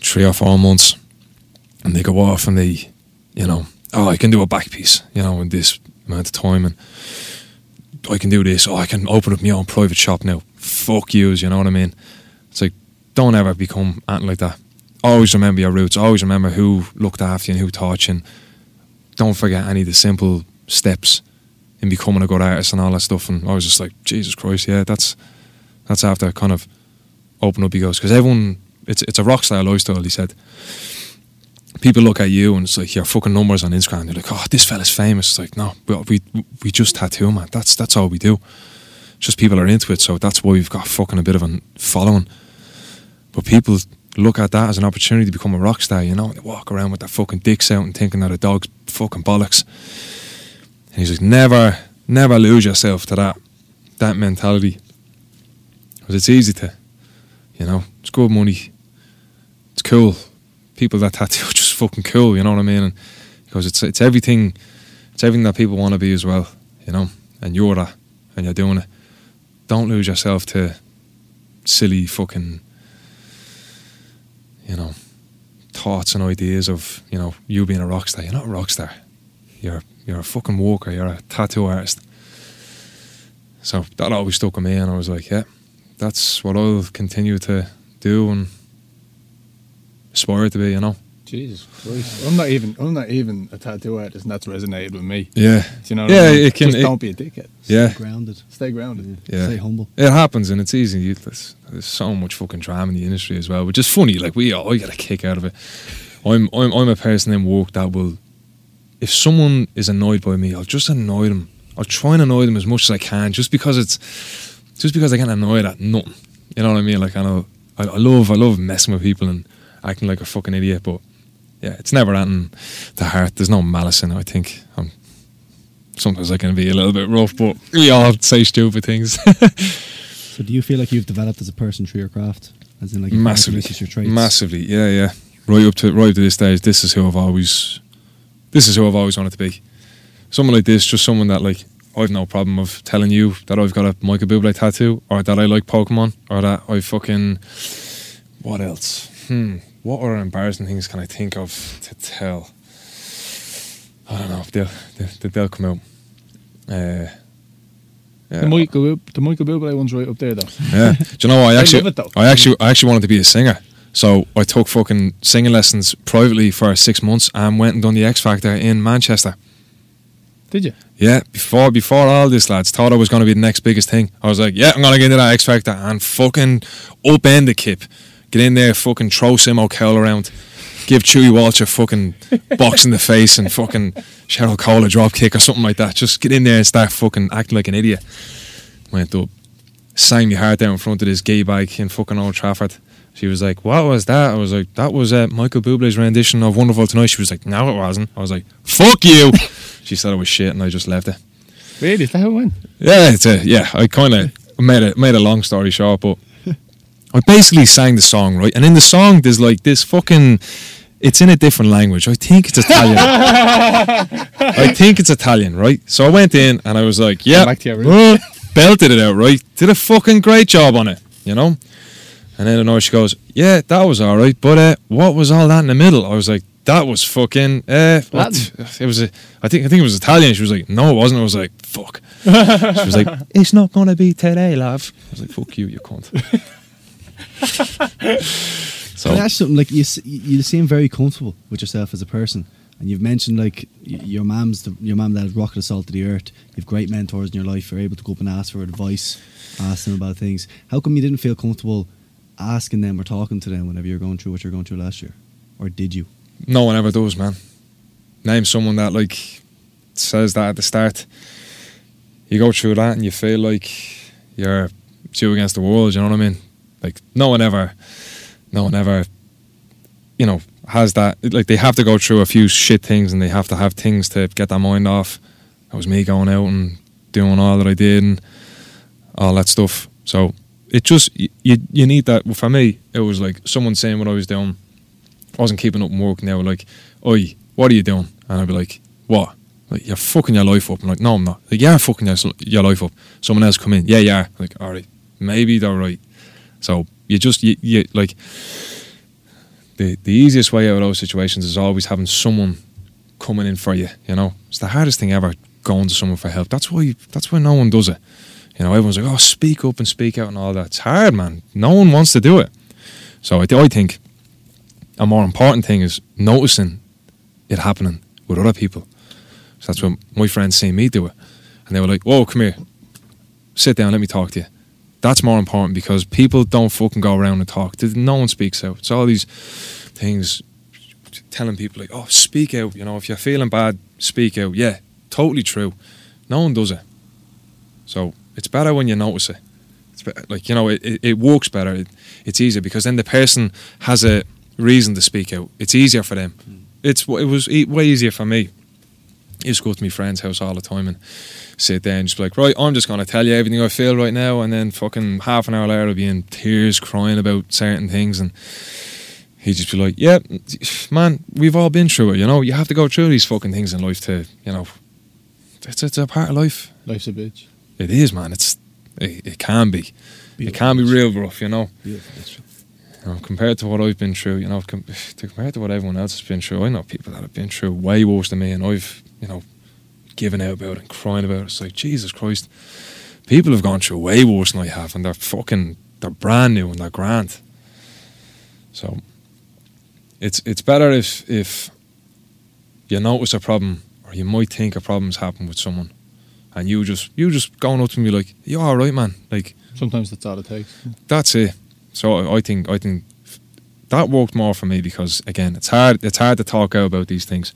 three or four months, and they go off and they, you know, oh, I can do a back piece, you know, in this amount of time, and I can do this. Oh, I can open up my own private shop now. Fuck yous, you know what I mean? It's like, don't ever become anything like that. Always remember your roots. Always remember who looked after you and who taught you. And don't forget any of the simple steps in becoming a good artist and all that stuff. And I was just like, Jesus Christ, yeah, that's that's after kind of open up he goes because everyone, it's it's a rock star lifestyle. He said. People look at you and it's like your fucking numbers on Instagram. They're like, "Oh, this fella's famous." It's like, no, we we, we just tattoo, man. That's that's all we do. It's just people are into it, so that's why we've got fucking a bit of a following. But people look at that as an opportunity to become a rock star, you know, they walk around with their fucking dicks out and thinking that a dog's fucking bollocks. And he's like, never, never lose yourself to that, that mentality. Because it's easy to, you know, it's good money, it's cool. People that tattoo are just fucking cool, you know what I mean? And because it's it's everything, it's everything that people want to be as well, you know. And you're that, and you're doing it. Don't lose yourself to silly fucking you know, thoughts and ideas of, you know, you being a rock star. You're not a rock star. You're you're a fucking walker, you're a tattoo artist. So that always stuck with me and I was like, yeah, that's what I'll continue to do and aspire to be, you know. Jesus Christ. I'm not even I'm not even a tattoo artist and that's resonated with me. Yeah. Do you know what Yeah, I mean? it can- Just it- don't be a dickhead. Yeah. Grounded. Stay grounded. Yeah. Stay humble. It happens and it's easy. You- There's, there's so much fucking drama in the industry as well, which is funny. Like we all get a kick out of it. I'm I'm I'm a person in work that will, if someone is annoyed by me, I'll just annoy them. I'll try and annoy them as much as I can, just because it's, just because I get annoyed at nothing. You know what I mean? Like I know I, I love I love messing with people and acting like a fucking idiot, but yeah, it's never anything to heart. There's no malice in it. I think I'm. Sometimes I can be a little bit rough, but we all say stupid things. So do you feel like you've developed as a person through your craft? As in like massively, your traits? massively, yeah, yeah. Right up to right up to this stage, this is who I've always, this is who I've always wanted to be. Someone like this, just someone that like I've no problem of telling you that I've got a Michael Bublé tattoo, or that I like Pokemon, or that I fucking, what else? Hmm, what other embarrassing things can I think of to tell? I don't know. They'll they'll, they'll come out. Uh, yeah. The Michael the Michael Bublé one's right up there though. Yeah. Do you know what? I I actually, it. I actually, I actually wanted to be a singer. So I took fucking singing lessons privately for six months and went and done the X Factor in Manchester. Did you? Yeah, before before all this, lads, thought I was going to be the next biggest thing. I was like, yeah, I'm going to get into that X Factor and fucking upend the kip. Get in there, fucking throw Simon Cowell around, give Louis Walsh a fucking box in the face and fucking Cheryl Cole a drop kick or something like that. Just get in there and start fucking acting like an idiot. Went up, sang my heart out in front of this gay bike in fucking Old Trafford. She was like, "What was that?" I was like, "That was uh, Michael Bublé's rendition of Wonderful Tonight." She was like, "No, it wasn't." I was like, "Fuck you." she said it was shit, and I just left it. Really? Is that how it went? Yeah, it's a, yeah. I kind of made it made a long story short, but I basically sang the song right, and in the song there's like this fucking. It's in a different language. I think it's Italian. I think it's Italian, right? So I went in and I was like, "Yeah," back to your room. belted it out, right? Did a fucking great job on it, you know. And then I know she goes, "Yeah, that was all right, but uh, what was all that in the middle?" I was like, "That was fucking uh, what? It was a, I think I think it was Italian." She was like, "No, it wasn't." I was like, "Fuck." She was like, "It's not gonna be today, love." I was like, "Fuck you, you cunt." so I something? Like you, you seem very comfortable with yourself as a person, and you've mentioned like your mom's the, your mom that has rocket salt to the earth. You've great mentors in your life. You're able to go up and ask for advice, ask them about things. How come you didn't feel comfortable asking them or talking to them whenever you're going through what you're going through last year, or did you? no one ever does, man. Name someone that like says that at the start. You go through that and you feel like you're two against the world. You know what I mean? Like no one ever, no one ever, you know, has that. Like they have to go through a few shit things and they have to have things to get their mind off. That was me going out and doing all that I did and all that stuff. So it just you you, need that. Well, for me, it was like someone saying what I was doing. I wasn't keeping up and work. Now like, oi, what are you doing? And I'd be like, what? Like you're fucking your life up. I'm like, no, I'm not. Like, yeah, fucking your, your life up. Someone else come in. Yeah, yeah. Like, all right, maybe they're right. So you just you, you like the the easiest way out of those situations is always having someone coming in for you. You know, it's the hardest thing ever going to someone for help. That's why that's why no one does it. You know, everyone's like, oh, speak up and speak out and all that. It's hard, man. No one wants to do it. So I, I think a more important thing is noticing it happening with other people. So that's when my friends see me do it. And they were like, whoa, come here. Sit down, let me talk to you. That's more important because people don't fucking go around and talk. No one speaks out. It's all these things telling people like, oh, speak out. You know, if you're feeling bad, speak out. Yeah, totally true. No one does it. So it's better when you notice it. It's like, you know, it, it, it works better. It, it's easier because then the person has a reason to speak out. It's easier for them. Hmm. It's It was e- way easier for me. I used to go to my friend's house all the time and sit there and just be like, right, I'm just going to tell you everything I feel right now. And then fucking half an hour later, I'll be in tears crying about certain things. And he'd just be like, yeah, man, we've all been through it, you know? You have to go through these fucking things in life to, you know, it's, it's a part of life. Life's a bitch. It is, man. It's It, it can be. It can be real rough, you know. Beautiful, that's true. You know, compared to what I've been through, you know, com- to compared to what everyone else has been through, I know people that have been through way worse than me, and I've, you know, given out about it and crying about it. It's like Jesus Christ, people have gone through way worse than I have, and they're fucking, they're brand new and they're grand. So, it's it's better if if you notice a problem or you might think a problem's happened with someone, and you just you just going up to me like, "You all right, man?" Like Sometimes that's all it takes. that's it. So I think I think that worked more for me because again, it's hard it's hard to talk out about these things.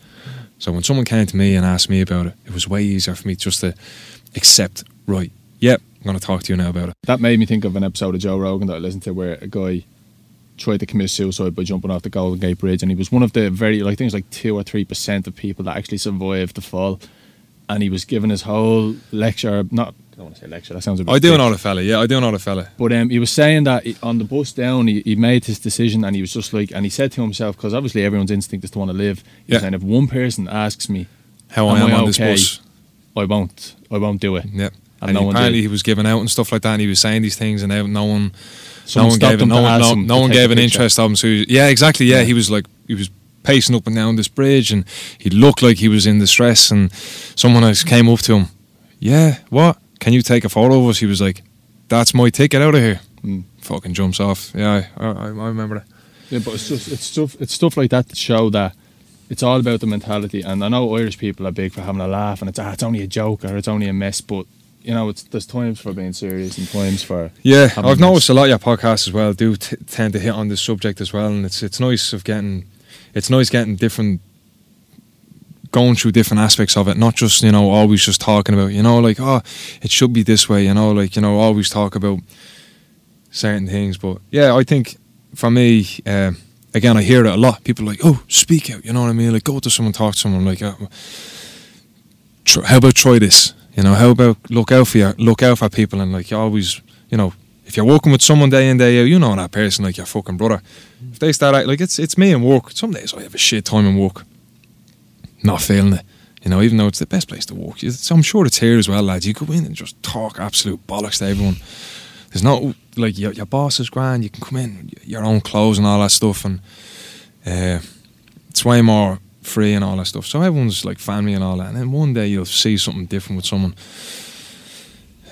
So when someone came to me and asked me about it, it was way easier for me just to accept. Right, yep, I'm going to talk to you now about it. That made me think of an episode of Joe Rogan that I listened to where a guy tried to commit suicide by jumping off the Golden Gate Bridge, and he was one of the very, like, I think it like two or three percent of people that actually survived the fall. And he was giving his whole lecture, not, I don't want to say lecture, that sounds a bit. I do know the fella. Yeah, I do know the fella. But um, he was saying that he- on the bus down, he, he made his decision, and he was just like, and he said to himself, because obviously everyone's instinct is to want to live. He Yeah. was saying, if one person asks me, How I Am am I on this bus. I won't, I won't do it. Yep. And And, no one apparently he was giving out and stuff like that, and he was saying these things, and no one, no one gave it, no one, no, no one gave an interest of him. So he, yeah, exactly. Yeah, Yeah. he was like he was pacing up and down this bridge, and he looked like he was in distress. And someone else came up to him. Yeah, what? Can you take a photo of us? He was like, "That's my ticket out of here." Mm. Fucking jumps off. Yeah, I, I, I remember that. Yeah, but it's just it's stuff it's stuff like that to show that it's all about the mentality. And I know Irish people are big for having a laugh, and it's ah, it's only a joke or it's only a mess. But you know, it's there's times for being serious and times for Yeah, I've noticed a lot of your podcasts as well do t- tend to hit on this subject as well, and it's it's nice of getting, it's nice getting different, going through different aspects of it, not just you know always just talking about you know like oh it should be this way, you know like you know always talk about certain things, but yeah, I think for me, uh, again, I hear it a lot. People like oh speak out, you know what I mean? Like go to someone, talk to someone, like uh, tr- how about try this? You know, how about look out for look out for people and like you always, you know, if you're working with someone day in day out, you know that person like your fucking brother. If they start out like it's it's me and work. Some days I have a shit time and work, not feeling it. You know, even though it's the best place to walk, It's, I'm sure it's here as well, lads. You go in and just talk absolute bollocks to everyone. There's no like your, your boss is grand. You can come in your own clothes and all that stuff, and uh, it's way more free and all that stuff. So everyone's like family and all that. And then one day you'll see something different with someone.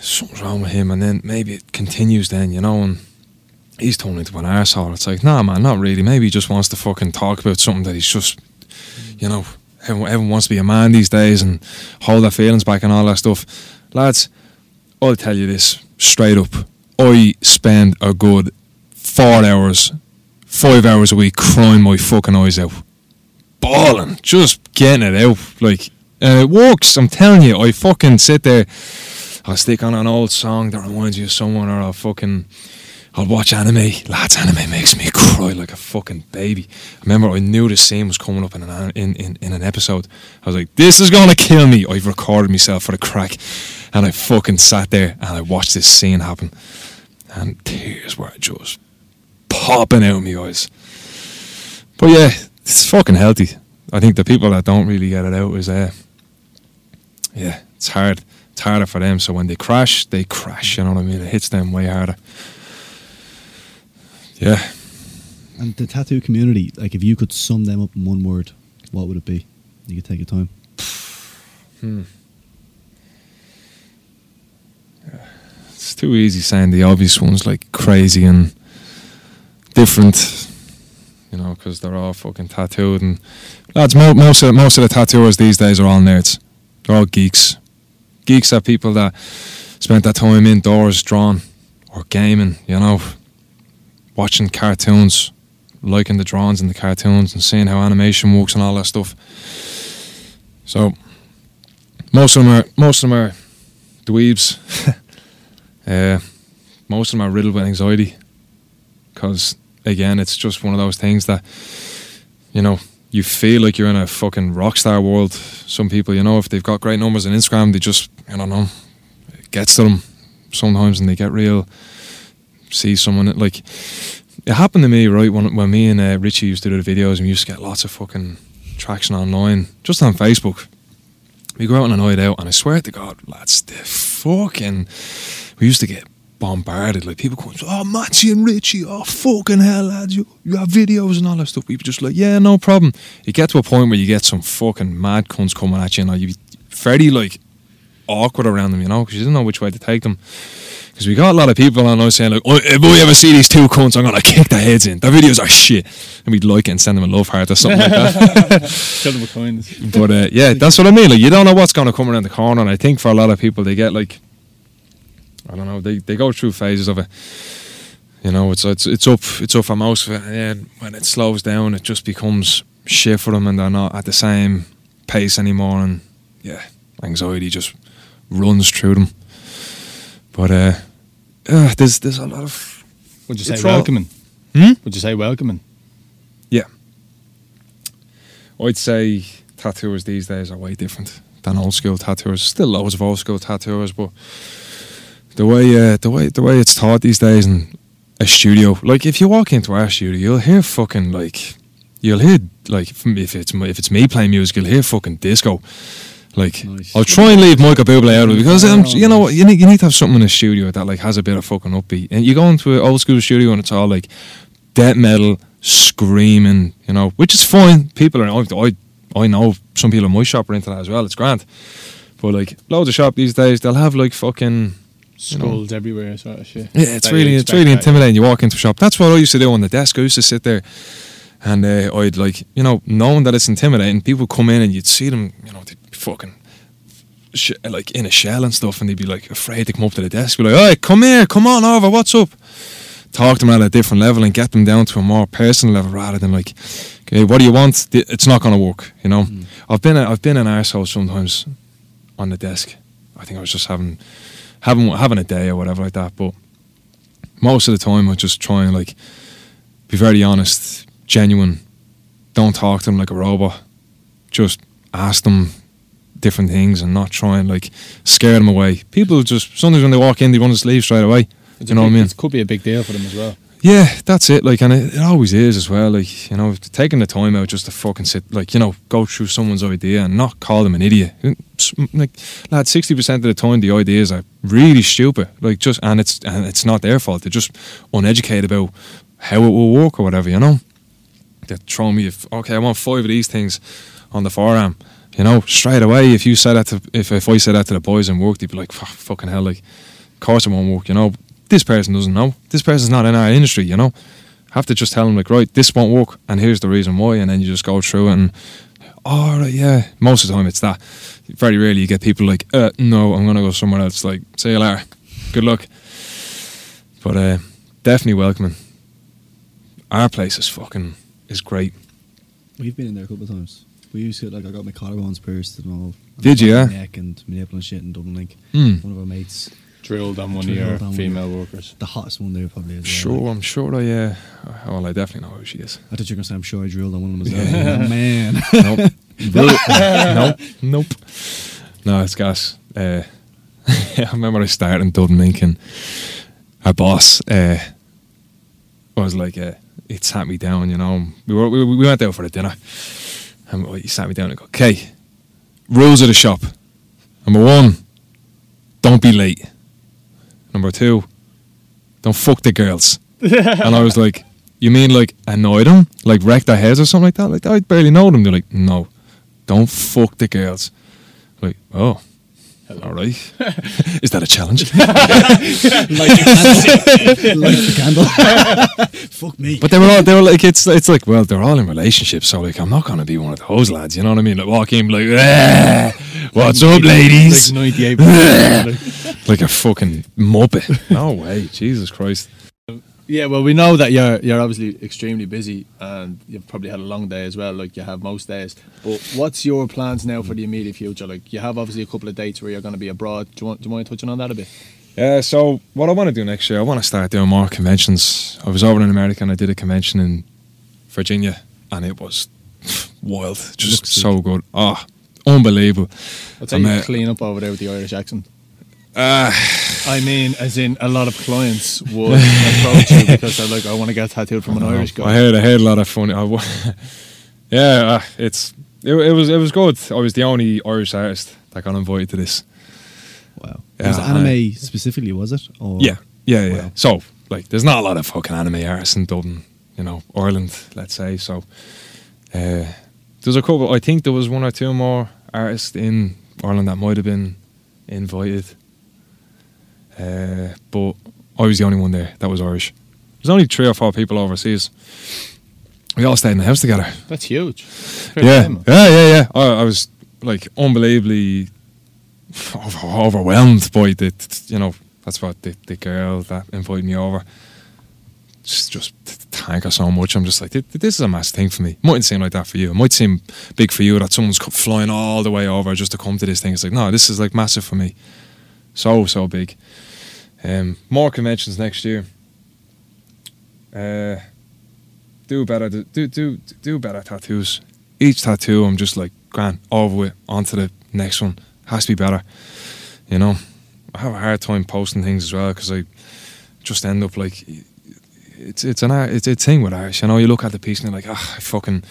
Something's wrong with him, and then maybe it continues. Then you know, and he's turned into an arsehole. It's like, nah, man, not really. Maybe he just wants to fucking talk about something that he's just, you know, everyone, everyone wants to be a man these days and hold their feelings back and all that stuff. Lads, I'll tell you this straight up. I spend a good four hours, five hours a week crying my fucking eyes out. Bawling, just getting it out. Like, and it works, I'm telling you. I fucking sit there, I'll stick on an old song that reminds you of someone, or I'll fucking I'll watch anime. Lads, anime makes me cry like a fucking baby. I remember I knew the scene was coming up in an in, in, in an episode. I was like, this is gonna kill me. I've recorded myself for the crack, and I fucking sat there and I watched this scene happen, and tears were just popping out of my eyes. But yeah, it's fucking healthy. I think the people that don't really get it out is uh, yeah, it's hard. It's harder for them. So when they crash, they crash. You know what I mean? It hits them way harder. Yeah. And the tattoo community, like if you could sum them up in one word, what would it be? You could take your time. Hmm. It's too easy saying the obvious ones like crazy and different, you know, because they're all fucking tattooed and lads. Mo- most of most of the tattooers these days are all nerds. They're all geeks. Geeks are people that spent that time indoors drawing or gaming, you know, watching cartoons, liking the drawings in the cartoons and seeing how animation works and all that stuff. So most of them are most of them are dweebs. uh, most of them are riddled with anxiety because again, it's just one of those things that you know you feel like you're in a fucking rock star world. Some people, you know, if they've got great numbers on Instagram, they just I don't know, it gets to them sometimes, and they get real. See someone like it happened to me right when when me and uh, Richie used to do the videos, and we used to get lots of fucking traction online, just on Facebook. We go out on a night out, and I swear to God, lads, the fucking we used to get bombarded. Like people going, "Oh, Matty and Richie, oh fucking hell, lads, you, you have videos and all that stuff." People just like, "Yeah, no problem." You get to a point where you get some fucking mad cunts coming at you, and you be fairly like awkward around them, you know, because you do not know which way to take them. Because we got a lot of people on us saying like, oh, "If we ever see these two cunts, I'm gonna kick their heads in. Their videos are shit," and we'd like it and send them a love heart or something like that. Kill them with coins. But uh, yeah, that's what I mean. Like you don't know what's going to come around the corner, and I think for a lot of people, they get like, I don't know, they, they go through phases of it. You know, it's it's it's up it's up for most of it, and then when it slows down, it just becomes shit for them, and they're not at the same pace anymore, and yeah, anxiety just runs through them. But uh, uh there's there's a lot of Would you say welcoming? Hmm? Would you say welcoming? yeah. I'd say tattooers these days are way different than old school tattooers. Still loads of old school tattooers, but the way uh, the way the way it's taught these days in a studio, like if you walk into our studio, you'll hear fucking like you'll hear like if it's if it's me playing music, you'll hear fucking disco. Like Nice. I'll try and leave Michael Bublé out of it because um, you know what you need you need to have something in a studio that like has a bit of fucking upbeat. And you go into an old school studio and it's all like death metal, screaming, you know, which is fine. People are I I know some people in my shop are into that as well. It's grand, but like loads of shop these days, they'll have like fucking You know. Everywhere, sort of shit. yeah, it's That really it's really intimidating. You walk into a shop. That's what I used to do on the desk. I used to sit there, and uh, I'd like you know knowing that it's intimidating. People come in and you'd see them, you know, they'd be fucking. Sh- like in a shell and stuff, and they'd be like afraid to come up to the desk. Be like, "Hey, come here, come on over. What's up?" Talk to them at a different level and get them down to a more personal level rather than like, "Okay, what do you want?" It's not going to work. You know, I've been a, I've been an arsehole sometimes on the desk. I think I was just having having having a day or whatever like that. But most of the time, I just try and like be very honest, genuine. Don't talk to them like a robot. Just ask them different things and not try and like scare them away. People just sometimes when they walk in, they want to leave straight away. It's you know what I mean? It could be a big deal for them as well. Yeah, that's it. Like, and it, it always is as well. Like, you know, taking the time out just to fucking sit, like, you know, go through someone's idea and not call them an idiot. Like, lad, sixty percent of the time the ideas are really stupid. Like, just and it's and it's not their fault. They're just uneducated about how it will work or whatever. You know, they're throwing me. If, okay, I want five of these things on the forearm. You know, straight away. If you said that to if if I said that to the boys in work, they'd be like, fucking hell!" Like, of course it won't work. You know, this person doesn't know. This person's not in our industry. You know, have to just tell them like, right, this won't work, and here's the reason why, and then you just go through it and. All right, yeah. Most of the time it's that. Very rarely you get people like, uh, no, I'm gonna go somewhere else. Like, see you later. Good luck. But uh, definitely welcoming. Our place is fucking is great. We've been in there a couple of times. We used to like I got my collarbones pierced and all. Did you, yeah? Neck and my nipple and shit in Dublin Ink. Hmm. One of our mates drilled on one of your on one. female workers. The hottest one there probably is. Sure, I'm sure I. Uh, well, I definitely know who she is. I thought you were gonna say I'm sure I drilled on one of them as well. Man. nope. nope. Nope. No, it's gas. Uh, I remember I started in Dublin Ink and our boss uh, was like, uh, he sat me down, you know. We were we, we went out for a dinner, and he sat me down and go, "Okay, rules of the shop. Number one, don't be late. Number two, don't fuck the girls." and I was like, "You mean like annoy them, like wreck their heads or something like that? Like I barely know them." They're like, "No, don't fuck the girls." Like, oh. All right. Is that a challenge? Light the candle. Fuck me. But they were all they were like it's it's like well they're all in relationships so like I'm not gonna be one of those lads you know what I mean like walk in like "Ah, what's up ladies Like like a fucking muppet no way Jesus Christ Yeah, well, we know that you're you're obviously extremely busy, and you've probably had a long day as well, like you have most days. But what's your plans now for the immediate future? Like you have obviously a couple of dates where you're going to be abroad. Do you want do you mind touching on that a bit? Yeah, so what I want to do next year, I want to start doing more conventions. I was over in America and I did a convention in Virginia, and it was wild, just so good. Oh, unbelievable. I'll tell you clean up over there with the Irish accent. Uh, I mean, as in a lot of clients would approach you because they're like, I want to get tattooed from an Irish guy. I heard, I heard a lot of funny. I, yeah, uh, it's it, it was it was good. I was the only Irish artist that got invited to this. Wow. Yeah, was it I- anime specifically, was it? Or Yeah, yeah, yeah. Wow. So like, there's not a lot of fucking anime artists in Dublin, you know, Ireland, let's say. So uh, there's a couple. I think there was one or two more artists in Ireland that might have been invited, uh, but I was the only one there that was Irish. There's only three or four people overseas. We all stayed in the house together. That's huge. Fair Yeah, yeah, yeah, yeah. I, I was like unbelievably over- overwhelmed by the, you know, that's what the, the girl that invited me over. Just, just thank her so much. I'm just like, this is a massive thing for me. It Mightn't seem like that for you. It might seem big for you that someone's flying all the way over just to come to this thing. It's like, no, this is like massive for me. So, so big. Um, more conventions next year. Uh, do better, do do do better tattoos. Each tattoo, I'm just like, grand, over with, on to the next one. Has to be better. You know, I have a hard time posting things as well because I just end up like, it's it's an it's a thing with art. You know, you look at the piece and you're like, ah, I fucking,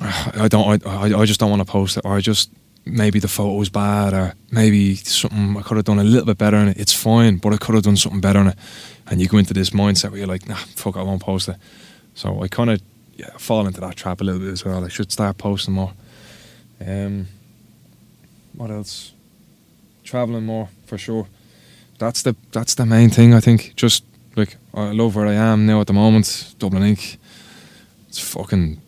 ah, I don't, I, I just don't want to post it, or I just maybe the photo was bad, or maybe something I could have done a little bit better in it. It's fine, but I could have done something better in it. And you go into this mindset where you're like, nah, fuck, I won't post it. So I kind of yeah, fall into that trap a little bit as well. I should start posting more. Um, what else? Traveling more for sure. That's the that's the main thing. I think. Just like I love where I am now at the moment. Dublin Ink It's fucking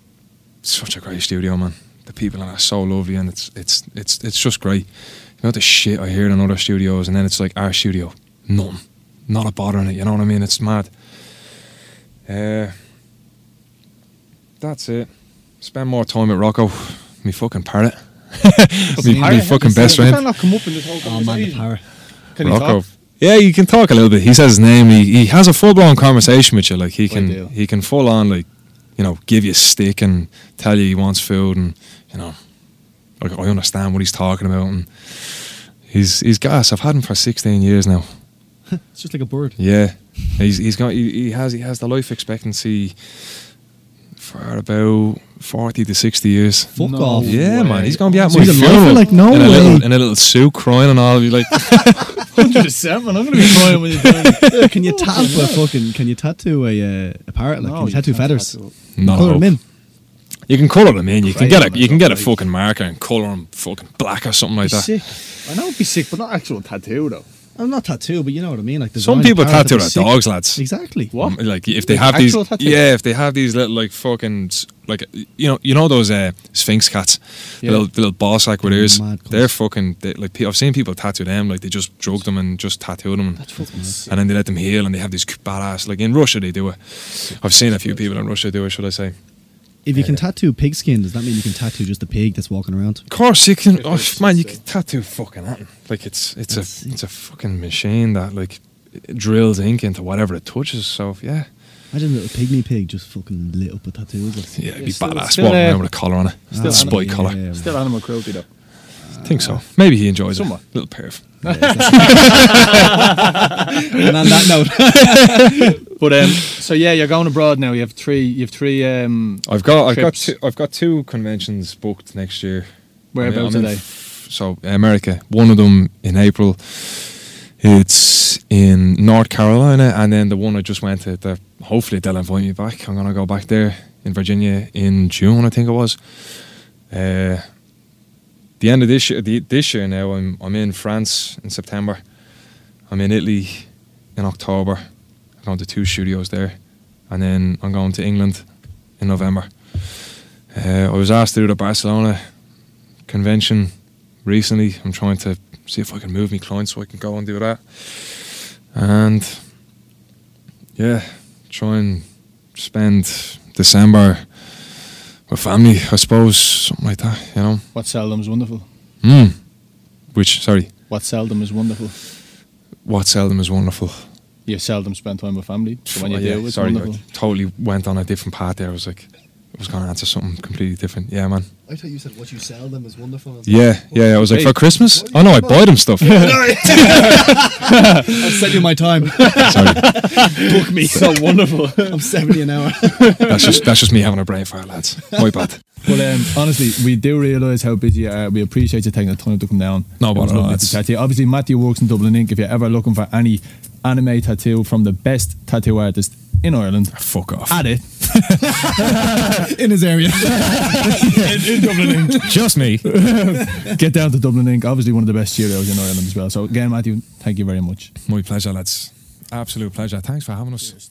such a great studio, man. The people and it are so lovely, and it's it's it's it's just great. You know the shit I hear in other studios, and then it's like our studio, none, not a bother in it. You know what I mean? It's mad. Uh, that's it. Spend more time at Rocco, me fucking parrot. me, me fucking best Can friend. not come up in this whole Oh man, the conversation? Can Rocco. talk? Yeah, you can talk a little bit. He says his name. He, he has a full blown conversation with you. Like he can he can full on like you know give you a stick and tell you he wants food and you know like I understand what he's talking about and he's he's gas. I've had him for sixteen years now. It's just like a bird. Yeah, he's he's got he, he has he has the life expectancy for about forty to sixty years. Fuck No off. Yeah, way. man, he's gonna be at So my he's a funeral? Like, no in a little way. in a little suit, crying and all. of Be like, Hundred percent, man. I'm gonna be crying when you're done. Can you tattoo a fucking? Can you tattoo a uh, a parrot? Like, No, can you tattoo can't feathers? tattoo. no, Color them in. You can colour them in. You can get a you can get a like- fucking marker and colour them fucking black or something like Be that. sick. I know it'd be sick, but not actual tattoo though. I'm not tattoo, but you know what I mean. Like Some people tattoo their dogs, lads. Exactly. What? Like if they Like have these, actual tattoo? yeah, if they have these little like fucking like you know you know those uh, Sphynx cats, the little the little ball sack with ears. They're fucking they, like pe- I've seen people tattoo them like they just drug them and just tattoo them. And, That's fucking and then they let them heal and they have these badass like in Russia they do it. I've seen a few people in Russia do it, should I say? If you can tattoo pigskin, does that mean you can tattoo just a pig that's walking around? Of course, you can. Oh, man, you can tattoo fucking anything. Like it's it's That's- a it's a fucking machine that like it drills ink into whatever it touches. So yeah, Imagine a little pygmy pig just fucking lit up with tattoos. Like, yeah, it'd be still- badass still, walking uh, around with a collar on it. still a spike yeah, collar. yeah, yeah. Still animal cruelty though. I think so. Maybe he enjoys Somewhat. it. Little perv. and on that note, But um, so yeah, you're going abroad now. You have three. You have three. Um, I've got I've got two, I've got two conventions booked next year. whereabouts I'm are they? f- So America. One of them in April. It's in North Carolina, and then the one I just went to. The, hopefully they'll invite me back. I'm gonna go back there in Virginia in June, I think it was. Uh, the end of this year, the, this year now, I'm I'm in France in September. I'm in Italy in October. I'm going to two studios there, and then I'm going to England in November. Uh, I was asked to do the Barcelona convention recently. I'm trying to see if I can move my clients so I can go and do that. And yeah, try and spend December with family, I suppose, something like that, you know. What seldom is wonderful. Mm. Which, sorry, What seldom is wonderful. what seldom is wonderful. You seldom spend time with family. So when you Oh, yeah, do, it's sorry, wonderful. I totally went on a different path there. I was like, I was going to answer something completely different. Yeah, man. I thought you said what you sell them is wonderful. Yeah, yeah. Yeah. I was like, Hey. for Christmas? Oh no, I buy them stuff. I'll sell you my time. Sorry. Book me. so wonderful. I'm 70 an hour. that's just that's just me having a brain fire, lads. My bad. But um, honestly, we do realise how busy you are. We appreciate you taking the time to come down. No It was bother, to chat to you. Obviously, Matthew works in Dublin Ink. If you're ever looking for any anime tattoo from the best tattoo artist in Ireland, Fuck off. at it. In his area. in, in Dublin Ink. Just me. Get down to Dublin Ink. Obviously, one of the best studios in Ireland as well. So, again, Matthew, thank you very much. My pleasure, lads. Absolute pleasure. Thanks for having us.